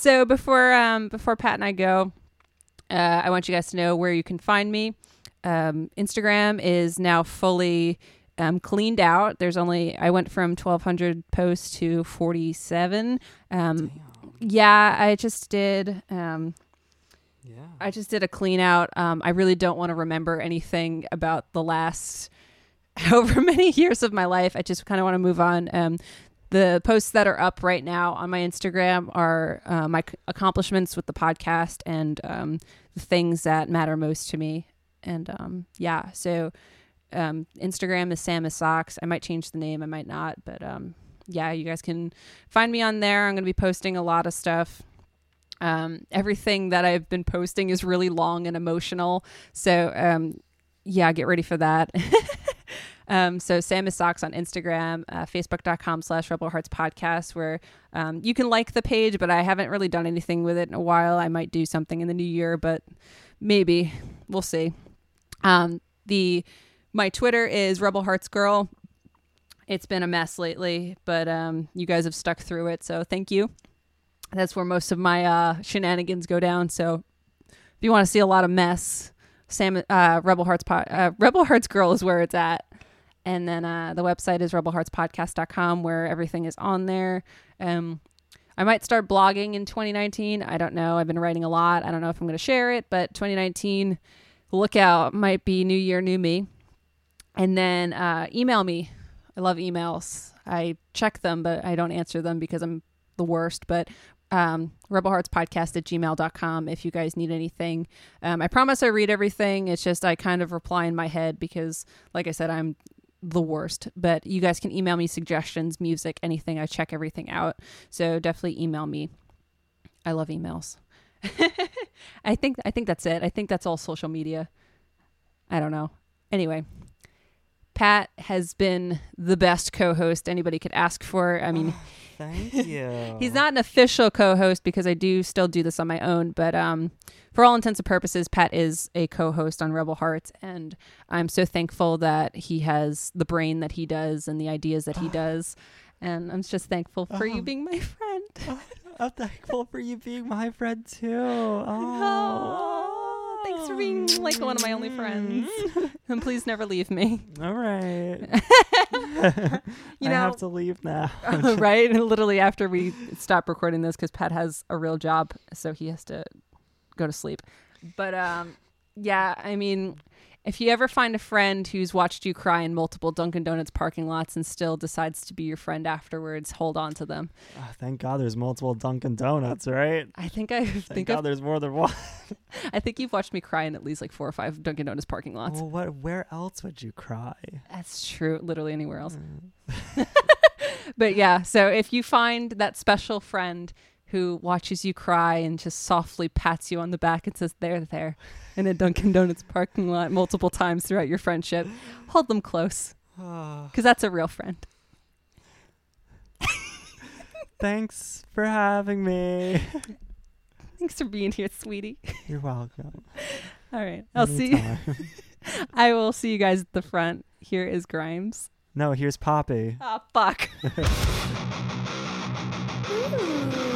so before um before Pat and I go, uh, I want you guys to know where you can find me. Um, Instagram is now fully um, cleaned out. There's only I went from 1,200 posts to 47. Um, yeah, I just did. Um, Yeah. I just did a clean out. Um, I really don't want to remember anything about the last however many years of my life. I just kind of want to move on. Um, the posts that are up right now on my Instagram are uh, my c- accomplishments with the podcast and um, the things that matter most to me. And um, yeah, so um, Instagram is Sam is Socks. I might change the name, I might not, but um, yeah, you guys can find me on there. I'm going to be posting a lot of stuff. Um, everything that I've been posting is really long and emotional. So, um, yeah, get ready for that. um, so Sam is Socks on Instagram, uh, facebook.com slash Rebel Hearts Podcast, where um, you can like the page, but I haven't really done anything with it in a while. I might do something in the new year, but maybe we'll see. Um, the my Twitter is Rebel Hearts Girl. It's been a mess lately, but um, you guys have stuck through it, so thank you. That's where most of my uh, shenanigans go down. So if you want to see a lot of mess, Sam uh, Rebel Hearts po- uh, Rebel Hearts Girl is where it's at. And then uh, the website is rebelheartspodcast.com where everything is on there. Um, I might start blogging in 2019. I don't know. I've been writing a lot. I don't know if I'm going to share it, but 2019, look out. Might be new year, new me. And then uh, email me. I love emails. I check them, but I don't answer them because I'm the worst. But um, rebelheartspodcast at gmail.com if you guys need anything. Um, I promise I read everything. It's just I kind of reply in my head because, like I said, I'm the worst. But you guys can email me suggestions, music, anything. I check everything out. So definitely email me. I love emails. I think I think that's it. I think that's all social media. I don't know. Anyway, Pat has been the best co-host anybody could ask for. I mean, Thank you. He's not an official co-host because I do still do this on my own, but um, for all intents and purposes, Pat is a co-host on Rebel Hearts, and I'm so thankful that he has the brain that he does and the ideas that he does, and I'm just thankful for you Oh. being my friend. I'm thankful for you being my friend too. Oh, thanks for being like one of my only friends, and please never leave me. All right. You know, I have to leave now. right? Literally after we stop recording this, because Pat has a real job, so he has to go to sleep. But um, yeah, I mean, if you ever find a friend who's watched you cry in multiple Dunkin' Donuts parking lots and still decides to be your friend afterwards, hold on to them. Oh, thank God there's multiple Dunkin' Donuts, right? I think I Thank think God I've, there's more than one. I think you've watched me cry in at least like four or five Dunkin' Donuts parking lots. well, what? Where else would you cry? That's true. Literally anywhere else. Hmm. but yeah, so if you find that special friend who watches you cry and just softly pats you on the back and says, There, there, in a Dunkin' Donuts parking lot multiple times throughout your friendship, hold them close Oh, because that's a real friend. thanks for having me. Thanks for being here, sweetie. You're welcome. All right. I'll see you. I will see you guys at the front. Here is Grimes. No, here's Poppy. Ah, fuck.